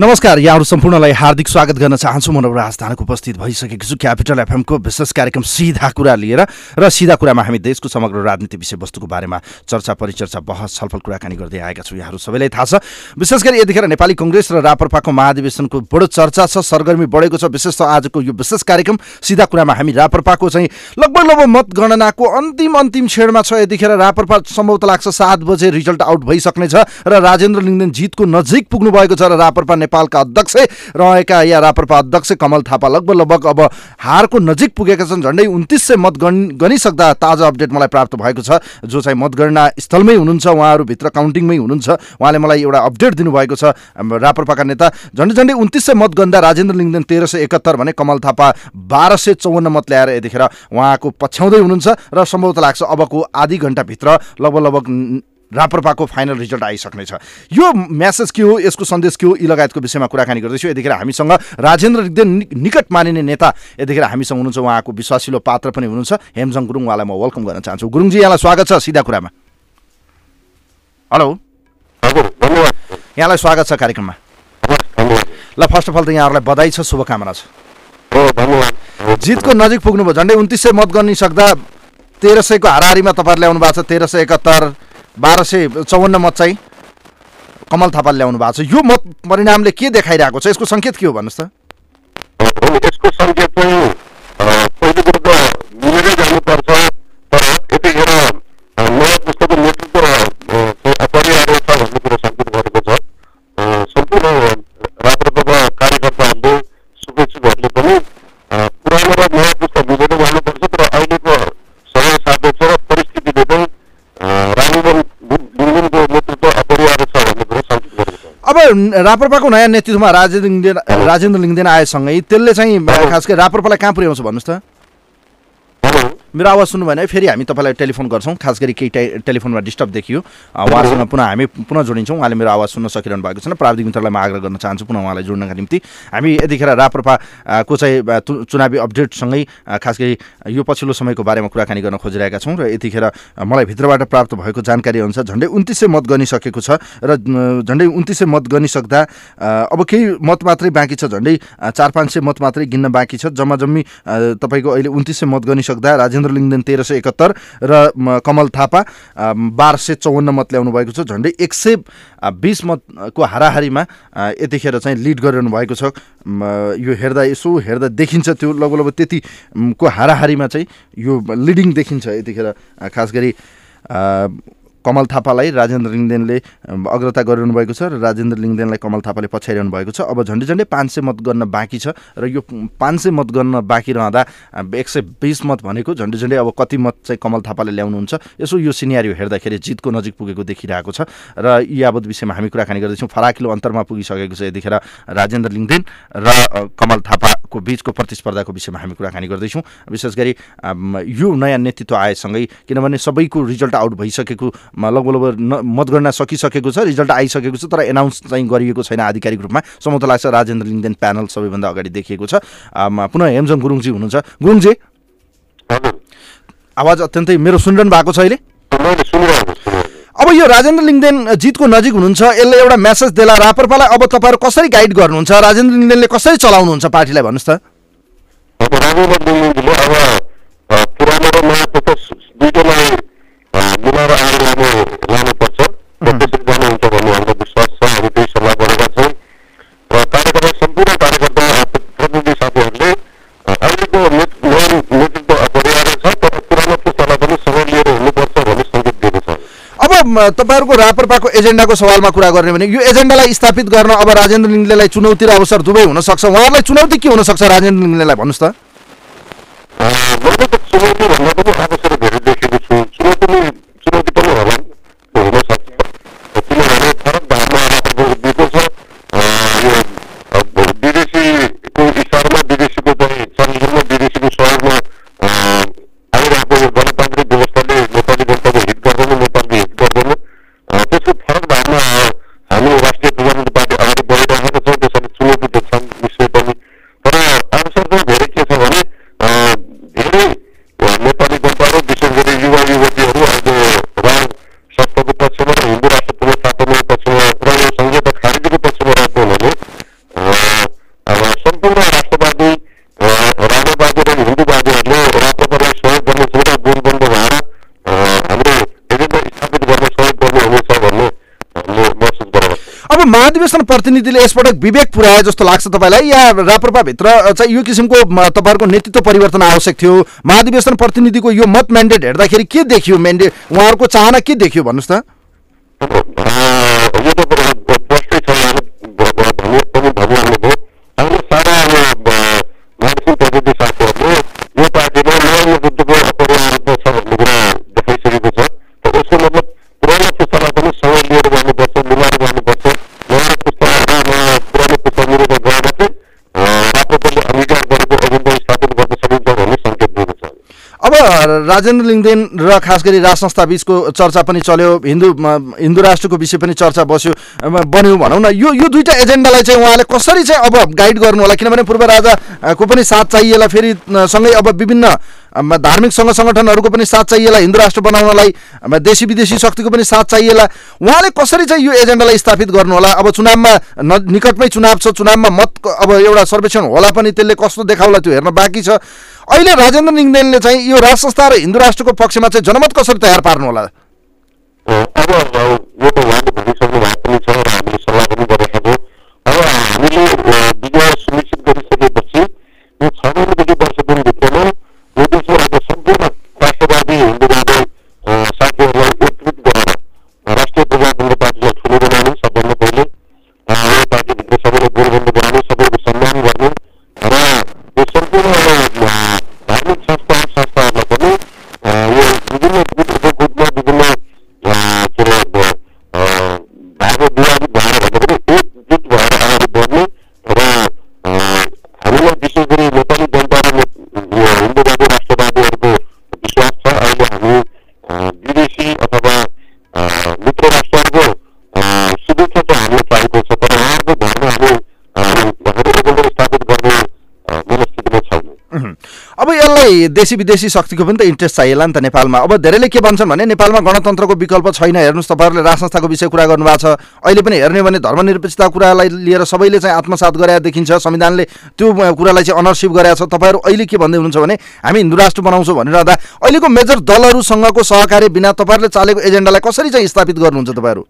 नमस्कार यहाँहरू सम्पूर्णलाई हार्दिक स्वागत गर्न चाहन्छु। म राजधानीको उपस्थित भइसकेको छु क्यापिटल एफएमको विशेष कार्यक्रम सिधा कुरा लिएर र सिधा कुरामा हामी देशको समग्र राजनीति विषयवस्तुको बारेमा चर्चा परिचर्चा बहस छलफल कुराकानी गर्दै आएका छौँ। यहाँहरू सबैलाई थाहा छ। विशेष गरी यतिखेर नेपाली कङ्ग्रेस र रापरपाको महाधिवेशनको बडो चर्चा छ सरगर्मी बढेको छ। विशेष त आजको यो विशेष कार्यक्रम सिधा कुरामा हामी रापरपाको चाहिँ लगभग लगभग मतगणनाको अन्तिम अन्तिम क्षणमा छ। यतिखेर रापरपा सम्भवत लाग्छ सात बजे रिजल्ट आउट भइसक्नेछ र राजेन्द्र लिङ्गदेन जितको नजिक पुग्नु भएको छ र रापरपा नेपालका अध्यक्ष रहेका या रापरपा अध्यक्ष कमल थापा लगभग लगभग अब हारको नजिक पुगेका छन्। झन्डै उन्तिस सय मत गण गनिसक्दा ताजा अपडेट मलाई प्राप्त भएको छ। जो चाहिँ मतगणना स्थलमै हुनुहुन्छ उहाँहरू भित्र काउन्टिङमै हुनुहुन्छ उहाँले मलाई एउटा अपडेट दिनुभएको छ। रापरपाका नेता झन्डै झन्डै उन्तिस सय मत गन्दा राजेन्द्र लिङ्गदेन तेह्र सय एकहत्तर भने कमल थापा बाह्र सय चौवन्न मत ल्याएर यतिखेर उहाँको पछ्याउँदै हुनुहुन्छ। र सम्भवत लाग्छ अबको आधी घन्टाभित्र लगभग लगभग राप्रपाको फाइनल रिजल्ट आइसक्नेछ। यो म्यासेज के हो यसको सन्देश के हो यी लगायतको विषयमा कुराकानी गर्दैछु। यतिखेर हामीसँग राजेन्द्र रिग्देन निकट मानिने नेता यतिखेर हामीसँग हुनुहुन्छ उहाँको विश्वासिलो पात्र पनि हुनुहुन्छ। हेमजङ गुरुङ उहाँलाई म वेलकम गर्न चाहन्छु। गुरुङजी यहाँलाई स्वागत छ सिधा कुरामा। हेलो यहाँलाई स्वागत छ कार्यक्रममा। ल फर्स्ट अफ अल त यहाँहरूलाई बधाई छ शुभकामना छ। जितको नजिक पुग्नुभयो झन्डै उन्तिस सय मत गर्निसक्दा तेह्र सयको हाराहारीमा तपाईँहरूले ल्याउनु भएको छ तेह्र सय एकहत्तर। बाह्र सय चौवन्न मत चाहिँ कमल थापाले ल्याउनु भएको छ। यो मत परिणामले के देखाइरहेको छ? यसको सङ्केत के हो भन्नुहोस् त। यसको सङ्केत चाहिँ पहिलो कुरो त मिलेरै जानुपर्छ तर यतिखेर राप्रपाको नयाँ नेतृत्वमा राजेन्द्र लिङ्गदेन राजेन्द्र लिङ्गदेन आएसँगै त्यसले चाहिँ खास गरी राप्रपालाई कहाँ पुर्याउँछ भन्नुहोस् त? मेरो आवाज सुन्नु भएन है फेरि हामी तपाईँलाई टेलिफोन गर्छौँ। खास गरी केही टे टेलिफोनमा डिस्टर्ब देखियो। उहाँसँग पुनः हामी पुनः जोडिन्छौँ। उहाँले मेरो आवाज सुन्न सकिरहनु भएको छैन। प्राविधिक मित्रलाई म आग्रह गर्न चाहन्छु पुनः उहाँलाई जोड्नका निम्ति। हामी यतिखेर राप्रपाको चाहिँ चुनावी अपडेटसँगै खास गरी यो पछिल्लो समयको बारेमा कुराकानी गर्न खोजिरहेका छौँ र यतिखेर मलाई भित्रबाट प्राप्त भएको जानकारी अनुसार झन्डै उन्तिस मत गनिसकेको छ र झन्डै उन्तिस मत गनिसक्दा अब केही मत मात्रै बाँकी छ। झन्डै चार पाँच सय मत मात्रै गिन्न बाँकी छ। जम्मा जम्मी तपाईँको अहिले उन्तिस मत गनिसक्दा राजेन्द्र लिङ्गदेन तेह्र सय एकहत्तर र कमल थापा बाह्र सय चौवन्न मत ल्याउनु भएको छ। झन्डै एक सय बिस मतको हाराहारीमा यतिखेर चाहिँ लिड गरिरहनु भएको छ। यो हेर्दा यसो हेर्दा देखिन्छ त्यो लगभग लगभग त्यति म, को हाराहारीमा चाहिँ यो लिडिङ देखिन्छ यतिखेर खास गरी कमल थापालाई राजेन्द्र लिङ्गदेनले अग्रता गरिरहनु भएको छ र राजेन्द्र लिङ्गदेनलाई कमल थापाले पछ्याइरहनु भएको छ। अब झन्डै झन्डै पाँच सय मत गर्न बाँकी छ र यो पाँच सय मत गर्न बाँकी रहँदा एक सय बिस मत भनेको झन्डै झन्डै अब कति मत चाहिँ कमल थापाले ल्याउनुहुन्छ यसो यो सिनियरियो हेर्दाखेरि जितको नजिक पुगेको देखिरहेको छ। र यी यावत विषयमा हामी कुराकानी गर्दैछौँ। फराकिलो अन्तरमा पुगिसकेको छ यतिखेर राजेन्द्र लिङ्गदेन र कमल थापाको बिचको प्रतिस्पर्धाको विषयमा हामी कुराकानी गर्दैछौँ। विशेष गरी यो नयाँ नेतृत्व आएसँगै किनभने सबैको रिजल्ट आउट भइसकेको लगभग लगभग मतगणना सकिसकेको छ रिजल्ट आइसकेको छ तर एनाउन्स चाहिँ गरिएको छैन आधिकारिक रूपमा। सम्भवतः लाग्छ राजेन्द्र लिङ्गदेन प्यानल सबैभन्दा अगाडि देखिएको छ। पुनः हेमजङ गुरुङजी हुनुहुन्छ। गुरुङजी? आवाज अत्यन्तै मेरो सुनिरहनु भएको छ अहिले? अब यो राजेन्द्र लिङ्गदेन जितको नजिक हुनुहुन्छ यसले एउटा मेसेज देला। राप्रपालाई अब तपाईँहरू कसरी गाइड गर्नुहुन्छ? राजेन्द्र लिङ्गदेनले कसरी चलाउनुहुन्छ? पार्टीलाई भन्नुहोस् त अब राजेन्द्र लिङ्गेनले अब अ, पुरानो र नयाँ पुस्ता दुइटैलाई अ, मिलाएर अगाडि लाने लानुपर्छ र त्यसरी जानुहुन्छ भन्ने हाम्रो विश्वास छ हामी त्यही सल्लाह गरेका छौँ र कार्यकर्ता सम्पूर्ण कार्यकर्ता अ, प्रतिनिधि साथीहरूले अ, अहिलेको नेत- नयाँ नेतृत्व अपरिहार्य छ तर पुरानो पुस्तालाई पनि सँगै लिएर हिँड्नुपर्छ भन्ने सङ्केत दिएको छ अब म, तपाईँहरूको राप्रपाको एजेन्डाको सवालमा कुरा गर्ने भने यो एजेन्डालाई स्थापित गर्न अब राजेन्द्र लिङ्गदेनलाई चुनौती र अवसर दुवै हुनसक्छ। उहाँहरूलाई चुनौती के हुनसक्छ राजेन्द्र लिङ्गदेनलाई भन्नुहोस् त। चुनौती भन्दा पनि देखेको छु। चुनौती पनि चुनौती पनि होला हुनसक्छ किनभने फरक भागमा राखेको दिएको छ अ, यो अब विदेशीको इसारमा विदेशीको चाहिँ संलग्न विदेशीको सहयोगमा अ, आइरहेको यो गणतान्त्रिक व्यवस्थाले नेपाली जनताको हित गर्दैन नेपालको हित गर्दैन अ, त्यसको फरक भागमा अ, हामी राष्ट्रिय प्रजातन्त्र पार्टी अगाडि बढिरहेको छौँ त्यसरी चुनौती त छन् निश्चय पनि तर अवसर चाहिँ धेरै के छ भने अ, धेरै अ, नेपाली जनता र विशेष गरी युवा युवतीहरू अहिले राज संस्थाको पक्षमा र हिन्दू राष्ट्र पुनर्स्थापनाको पक्षमा र यो संहिता खारेजीको पक्षमा रहेको हुनाले अ, अब सम्पूर्ण राष्ट्रवादी अ, राजावादी र हिन्दूवादीहरूले राष्ट्रपतिलाई सहयोग गर्ने एउटा गोलबन्द भएर अ, हाम्रो एजेन्डा स्थापित गर्न सहयोग गर्ने हुनेछ भन्ने हामीले महसुस गरेका छौँ अब महाधिवेशन प्रतिनिधिले यसपटक विवेक पुर्याए जस्तो लाग्छ तपाईँलाई या राप्रपाभित्र चाहिँ यो किसिमको तपाईँहरूको नेतृत्व परिवर्तन आवश्यक थियो महाधिवेशन प्रतिनिधिको यो मत म्यान्डेट हेर्दाखेरि के देखियो म्यान्डेट उहाँहरूको चाहना के देखियो भन्नुहोस् त यो त राजेन्द्र लिङ्गदेन र खास गरी राज संस्था बिचको चर्चा पनि चल्यो हिन्दू हिन्दू राष्ट्रको विषय पनि चर्चा बस्यो बन्यो भनौँ न यो यो दुईवटा एजेन्डालाई चाहिँ उहाँले कसरी चाहिँ अब गाइड गर्नु होला? किनभने पूर्व राजाको पनि साथ चाहिएला फेरि सँगै अब विभिन्न धार्मिक सङ्घ सङ्गठनहरूको पनि साथ चाहिएला हिन्दू राष्ट्र बनाउनलाई देशी विदेशी शक्तिको पनि साथ चाहिएला। उहाँले कसरी चाहिँ यो एजेन्डालाई स्थापित गर्नु होला अब चुनावमा न निकटमै चुनाव छ चुनावमा मत अब एउटा सर्वेक्षण होला पनि त्यसले कस्तो देखाउला त्यो हेर्न बाँकी छ। अहिले राजेन्द्र लिङ्गदेनले चाहिँ यो राज संस्था र हिन्दू राष्ट्रको पक्षमा चाहिँ जनमत कसरी तयार पार्नु होला अब हामीले सुनिश्चित गरिसकेपछि यो छ महिनादेखि देशी विदेशी शक्तिको पनि त इन्ट्रेस्ट चाहिएला नि त नेपालमा। अब धेरैले के भन्छन् भने नेपालमा गणतन्त्रको विकल्प छैन हेर्नुहोस् तपाईँहरूले राज संस्थाको विषय कुरा गर्नुभएको छ। अहिले पनि हेर्ने भने धर्मनिरपेक्षता कुरालाई लिएर सबैले चाहिँ आत्मसात गरेर देखिन्छ संविधानले त्यो कुरालाई चाहिँ अनरसिप गरेको छ। तपाईँहरू अहिले के भन्दै हुनुहुन्छ भने हामी हिन्दू राष्ट्र बनाउँछौँ भनिरहँदा अहिलेको मेजर दलहरूसँगको सहकार्य बिना तपाईँहरूले चालेको एजेन्डालाई कसरी चाहिँ स्थापित गर्नुहुन्छ तपाईँहरू?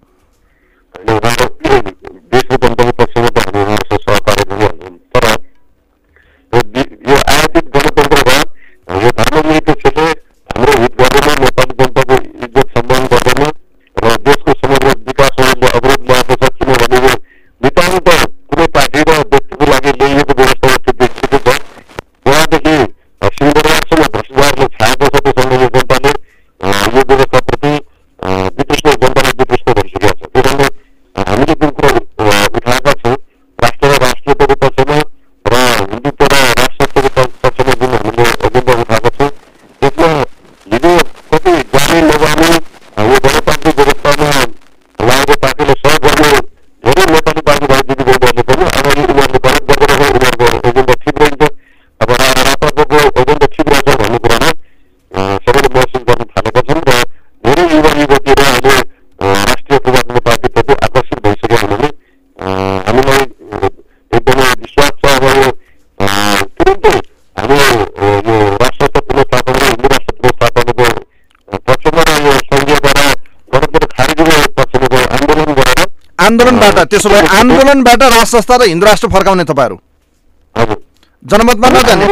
आन्दोलनबाट त्यसो भए आन्दोलनबाट राज संस्था र हिन्दू राष्ट्र फर्काउने तपाईँहरू। जनमतमा नजाने।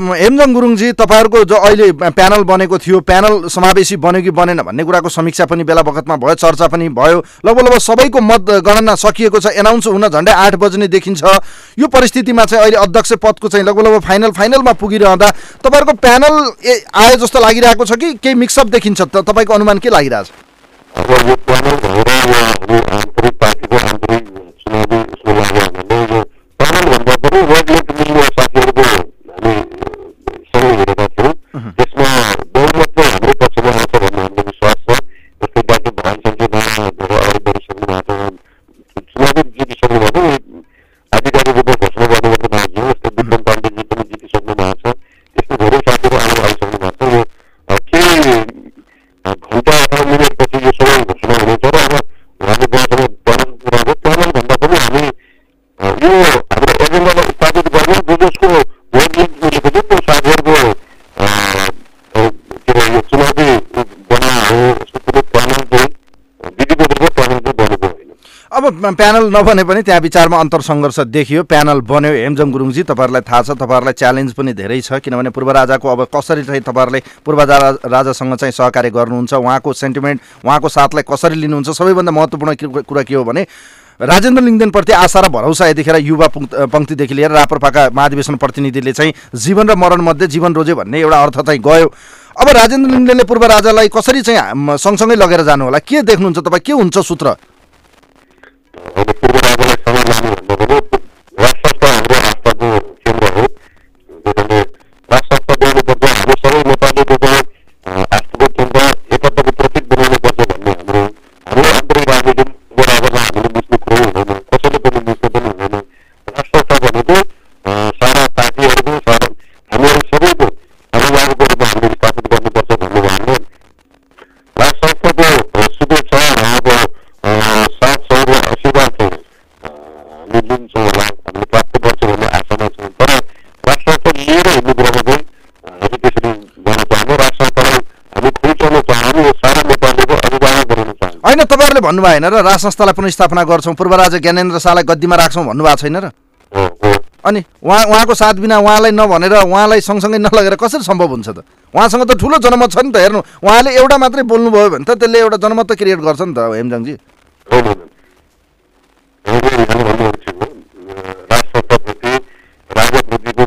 हेमजङ गुरुङजी तपाईँहरूको जो अहिले प्यानल बनेको थियो प्यानल समावेशी बन्यो कि बनेन भन्ने कुराको समीक्षा पनि बेला बखतमा भयो चर्चा पनि भयो। लगभग लगभग सबैको मत गणना सकिएको छ एनाउन्स हुन झन्डै आठ बज्ने देखिन्छ। यो परिस्थितिमा चाहिँ अहिले अध्यक्ष पदको चाहिँ लगभग लगभग फाइनल फाइनलमा पुगिरहँदा तपाईँहरूको प्यानल ए आयो जस्तो लागिरहेको छ कि केही मिक्सअप देखिन्छ? त तपाईँको अनुमान के लागिरहेछ? अब पनि साथीहरूको थियौँ त्यसमा अब प्यानल नबने पनि त्यहाँ विचारमा अन्तर सङ्घर्ष देखियो। प्यानल बन्यो। हेमजङ गुरुङजी तपाईँहरूलाई थाहा छ तपाईँहरूलाई च्यालेन्ज पनि धेरै छ किनभने पूर्व राजाको अब कसरी चाहिँ तपाईँहरूले पूर्व राजा राजासँग चाहिँ सहकार्य गर्नुहुन्छ उहाँको सेन्टिमेन्ट उहाँको साथलाई कसरी लिनुहुन्छ सबैभन्दा महत्त्वपूर्ण कुरा के हो भने राजेन्द्र लिङ्गदेनप्रति आशा र भरोसा यतिखेर युवा पुङ्- पङ्क्तिदेखि लिएर राप्रपाका महाधिवेशन प्रतिनिधिले चाहिँ जीवन र मरण मध्ये जीवन रोजे भन्ने एउटा अर्थ चाहिँ गयो। अब राजेन्द्र लिङ्गदेनले पूर्व राजालाई कसरी चाहिँ सँगसँगै लगेर जानु होला के देख्नुहुन्छ तपाईँ? के हुन्छ सूत्र? हाम्रो आस्थाको केन्द्र हो त्यसैले राजसंस्था ल्याउनुपर्छ हामी सबै नेपालीको भन्नुभयो होइन र राज संस्थालाई पुनस्थापना गर्छौँ। पूर्व राजा ज्ञानेन्द्र शाहलाई गद्दीमा राख्छौँ भन्नुभएको छैन र? अनि उहाँ उहाँको साथ बिना उहाँलाई नभनेर उहाँलाई सँगसँगै नलगेर कसरी सम्भव हुन्छ त? उहाँसँग त ठुलो जनमत छ नि त हेर्नु। उहाँले एउटा मात्रै बोल्नुभयो भने त त्यसले एउटा जनमत त क्रिएट गर्छ नि त हेमजङजी। राष्ट्रप्रति राजाप्रतिको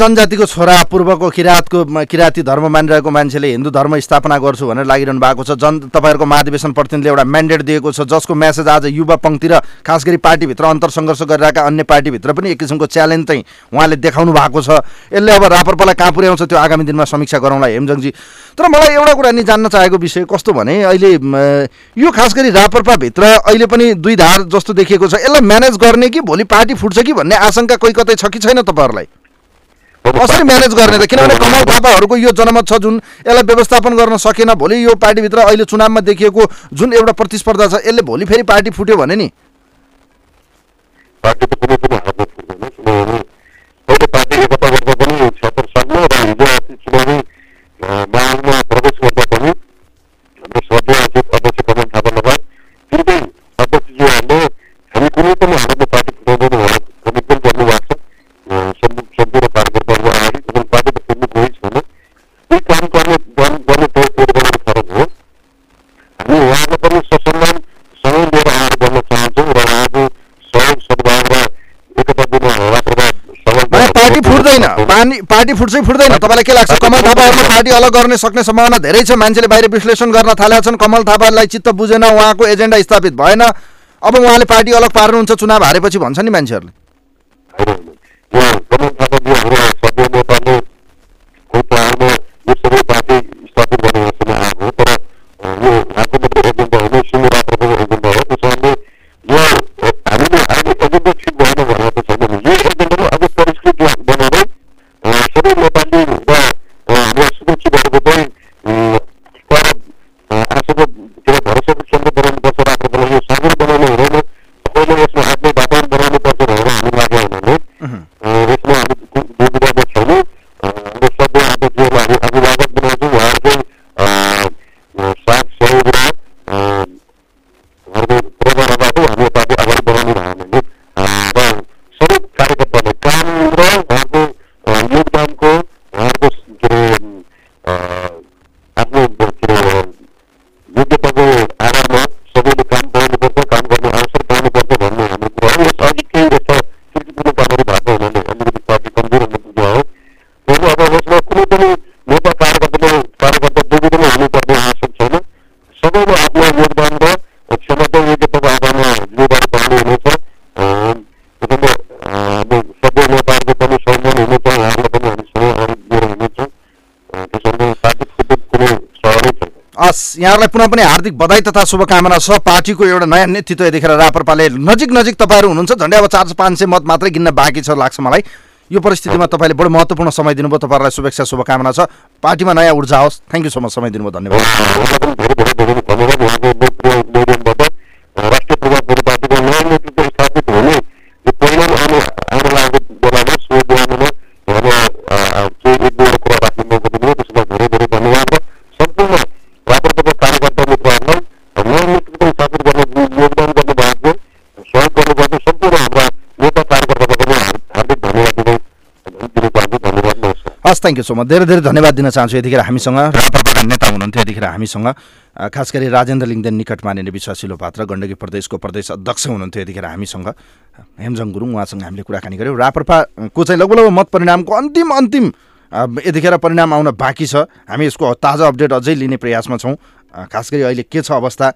जनजातिको छोरा पूर्वको किराँतको किराँती धर्म मानिरहेको मान्छेले हिन्दू धर्म स्थापना गर्छु भनेर लागिरहनु भएको छ। जन तपाईँहरूको महाधिवेशन प्रतिनिधिले एउटा म्यान्डेट दिएको छ। जसको म्यासेज आज युवा पङ्क्ति र खास गरी पार्टीभित्र अन्तर सङ्घर्ष गरिरहेका अन्य पार्टीभित्र पनि एक किसिमको च्यालेन्ज चाहिँ उहाँले देखाउनु भएको छ। यसले अब रापरपालाई कहाँ पुर्याउँछ त्यो आगामी दिनमा समीक्षा गरौँला हेमजङजी। तर मलाई एउटा कुरा नि जान्न चाहेको विषय कस्तो भने अहिले यो खास गरी रापरपाभित्र अहिले पनि दुई धार जस्तो देखिएको छ। यसलाई म्यानेज गर्ने कि भोलि पार्टी फुट्छ कि भन्ने आशंका कोही कतै छ कि छैन तपाईँहरूलाई? कसरी म्यानेज गर्ने त? किनभने कमल थापाहरूको यो जनमत छ जुन यसलाई व्यवस्थापन गर्न सकेन भोलि यो पार्टीभित्र अहिले चुनावमा देखिएको जुन एउटा प्रतिस्पर्धा छ यसले भोलि फेरि पार्टी फुट्यो भने नि। पार्टी पार्टी फुट्छै फुट्दैन। तपाईँलाई के लाग्छ? कमल थापाहरूले पार्टी अलग गर्ने सक्ने सम्भावना धेरै छ। मान्छेले बाहिर विश्लेषण गर्न थालेका छन्। कमल थापालाई चित्त बुझेन उहाँको एजेन्डा स्थापित भएन। अब उहाँले पार्टी अलग पार्नुहुन्छ चुनाव हारेपछि भन्छ नि मान्छेहरूले। यहाँहरूलाई पुनः पनि हार्दिक बधाई तथा शुभकामना छ। पार्टीको एउटा नयाँ नेतृत्व यतिखेर रापरपाले नजिक नजिक तपाईँहरू हुनुहुन्छ। झन्डै अब चार पाँच सय मत मात्रै गिन्न बाँकी छ लाग्छ मलाई। यो परिस्थितिमा तपाईँले बडो महत्त्वपूर्ण समय दिनुभयो। तपाईँहरूलाई शुभेच्छा शुभकामना छ। पार्टीमा नयाँ ऊर्जा होस् थ्याङ्क यू सो मच समय दिनुभयो। धन्यवाद। हस् थ्याङ्क यू सो मच धेरै धेरै धन्यवाद दिन चाहन्छु यतिखेर हामीसँग। राप्रपाका नेता हुनुहुन्थ्यो यतिखेर हामीसँग। खास गरी राजेन्द्र लिङ्गदेन निकट मानिने विश्वासिलो पात्र गण्डकी प्रदेशको प्रदेश अध्यक्ष हुनुहुन्थ्यो यतिखेर हामीसँग। हेमजङ गुरुङ उहाँसँग हामीले कुराकानी गऱ्यौँ राप्रपाको चाहिँ लगभग लगभग मत परिणामको अन्तिम अन्तिम यतिखेर परिणाम आउन बाँकी छ। हामी यसको ताजा अपडेट अझै लिने प्रयासमा छौँ। खास गरी अहिले के छ अवस्था?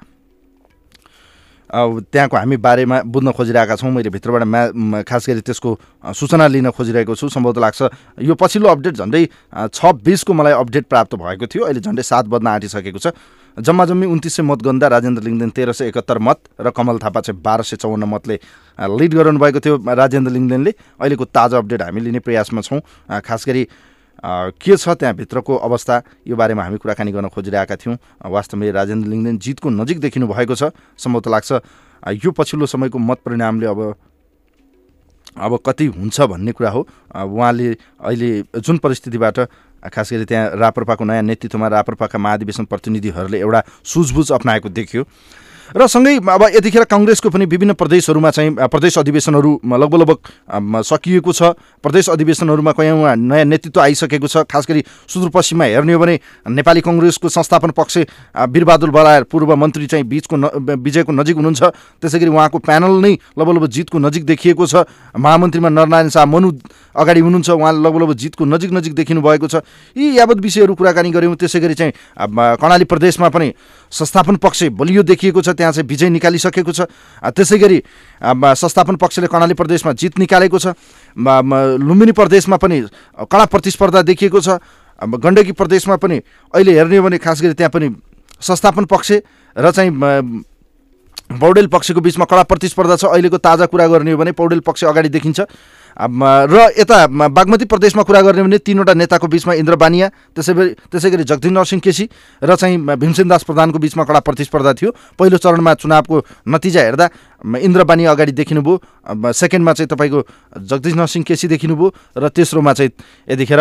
त्यहाँको हामी बारेमा बुझ्न खोजिरहेका छौँ। मैले भित्रबाट म्या खास गरी त्यसको सूचना लिन खोजिरहेको छु। सम्भवतः लाग्छ यो पछिल्लो अपडेट झन्डै छ बिसको मलाई अपडेट प्राप्त भएको थियो। अहिले झन्डै सात बज्न आँटिसकेको छ। जम्मा जम्मी उन्तिस सय मतगन्दा राजेन्द्र लिङ्गदेन तेह्र सय एकात्तर मत र कमल थापा चाहिँ बाह्र सय चौवन्न मतले लिड गराउनु भएको थियो। राजेन्द्र लिङ्गदेनले अहिलेको ताजा अपडेट हामी लिने प्रयासमा छौँ। खास गरी के छ त्यहाँभित्रको अवस्था? यो बारेमा हामी कुराकानी गर्न खोजिरहेका थियौँ। वास्तवमै राजेन्द्र लिङ्गदेन जितको नजिक देखिनु भएको छ सम्भवतः लाग्छ यो पछिल्लो समयको मत परिणामले अब अब कति हुन्छ भन्ने कुरा हो। उहाँले अहिले जुन परिस्थितिबाट खास गरी त्यहाँ राप्रपाको नयाँ नेतृत्वमा राप्रपाका महाधिवेशन प्रतिनिधिहरूले एउटा सुझबुझ अप्नाएको देखियो। र सँगै अब यतिखेर कङ्ग्रेसको पनि विभिन्न प्रदेशहरूमा चाहिँ प्रदेश अधिवेशनहरू लगभग लगभग सकिएको छ। प्रदेश अधिवेशनहरूमा कयौँ नयाँ नेतृत्व आइसकेको छ। खास गरी सुदूरपश्चिममा हेर्ने हो भने नेपाली कङ्ग्रेसको संस्थापन पक्ष वीरबहादुर बरायर पूर्व मन्त्री चाहिँ बिचको न विजयको नजिक हुनुहुन्छ। त्यसै गरी उहाँको प्यानल नै लगभग लगभग जितको नजिक देखिएको छ। महामन्त्रीमा नरनारायण शाह मनु अगाडि हुनुहुन्छ। उहाँले लगभग लगभग जितको नजिक नजिक देखिनु भएको छ। यी यावत विषयहरू कुराकानी गऱ्यौँ। त्यसै गरी चाहिँ कर्णाली प्रदेशमा पनि संस्थापन पक्ष बलियो देखिएको छ त्यहाँ चाहिँ विजय निकालिसकेको छ। त्यसै गरी संस्थापन पक्षले कर्णाली प्रदेशमा जित निकालेको छ। लुम्बिनी प्रदेशमा पनि कडा प्रतिस्पर्धा देखिएको छ। गण्डकी प्रदेशमा पनि अहिले हेर्ने हो भने खास गरी त्यहाँ पनि संस्थापन पक्ष र चाहिँ पौडेल पक्षको बिचमा कडा प्रतिस्पर्धा छ। अहिलेको ताजा कुरा गर्ने हो भने पौडेल पक्ष अगाडि देखिन्छ। र यता बागमती प्रदेशमा कुरा गर्ने भने तिनवटा नेताको बिचमा इन्द्र बानिया त्यसै गरी त्यसै गरी जगदीश नरसिंह केसी र चाहिँ भीमसेन दास प्रधानको बिचमा कडा प्रतिस्पर्धा थियो। पहिलो चरणमा चुनावको नतिजा हेर्दा इन्द्र बानिया अगाडि देखिनुभयो। सेकेन्डमा चाहिँ तपाईँको जगदीश नरसिंह केसी देखिनुभयो र तेस्रोमा चाहिँ यतिखेर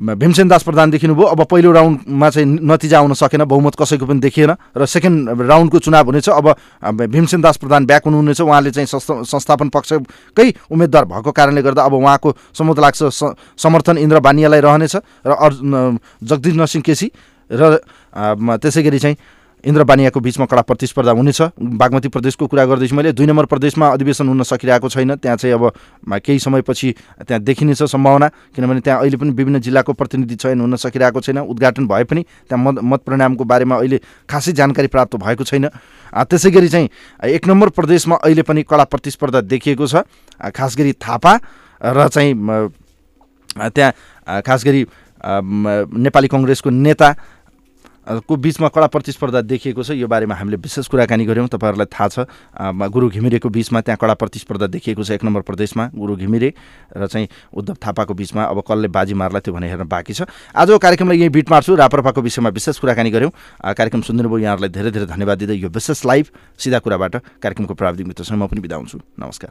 भीमसेन दास प्रधान देखिनुभयो। अब पहिलो राउन्डमा चाहिँ नतिजा आउन सकेन। बहुमत कसैको पनि देखिएन। र सेकेन्ड राउन्डको चुनाव हुनेछ। अब भीमसेन दास प्रधान ब्याक हुनुहुनेछ। उहाँले चाहिँ संस्था- संस्थापन पक्षकै उम्मेद्वार भएको कारणले गर्दा अब उहाँको सम्भवत लाग्छ। समर्थन इन्द्र बानियालाई रहनेछ। र जगदीश नरसिंह केसी र त्यसै गरी चाहिँ इन्द्र बानियाको बिचमा कडा प्रतिस्पर्धा हुनेछ। बागमती प्रदेशको कुरा गर्दैछु मैले दुई नम्बर प्रदेशमा अधिवेशन हुन सकिरहेको छैन। त्यहाँ चाहिँ अब केही समयपछि त्यहाँ देखिनेछ सम्भावना किनभने त्यहाँ अहिले पनि विभिन्न जिल्लाको प्रतिनिधि चयन हुन सकिरहेको छैन। उद्घाटन भए पनि त्यहाँ मत मत परिणामको बारेमा अहिले खासै जानकारी प्राप्त भएको छैन। त्यसै गरी चाहिँ एक नम्बर प्रदेशमा अहिले पनि कडा प्रतिस्पर्धा देखिएको छ। खास गरी थापा र चाहिँ त्यहाँ खास गरी नेपाली कङ्ग्रेसको नेता को बिचमा कडा प्रतिस्पर्धा देखिएको छ यो बारेमा हामीले विशेष कुराकानी गऱ्यौँ। तपाईँहरूलाई थाहा छ गुरु घिमिरेको बिचमा त्यहाँ कडा प्रतिस्पर्धा देखिएको छ एक नम्बर प्रदेशमा गुरु घिमिरे र चाहिँ उद्धव थापाको बिचमा। अब कसले बाजी मार्ला त्यो भने हेर्न बाँकी छ। आजको कार्यक्रमलाई यहीँ बिट मार्छु। राप्रपाको विषयमा विशेष कुराकानी गऱ्यौँ। कार्यक्रम सुनिदिनुभयो यहाँहरूलाई धेरै धेरै धन्यवाद दिँदै यो विशेष लाइभ सिधा कुराबाट कार्यक्रमको प्राविधिक मित्रसँग म पनि बिदा हुन्छु। नमस्कार।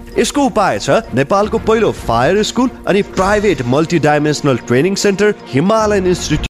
यसको उपाय छ नेपालको पहिलो फायर स्कुल अनि private multi dimensional training centre Himalayan Institute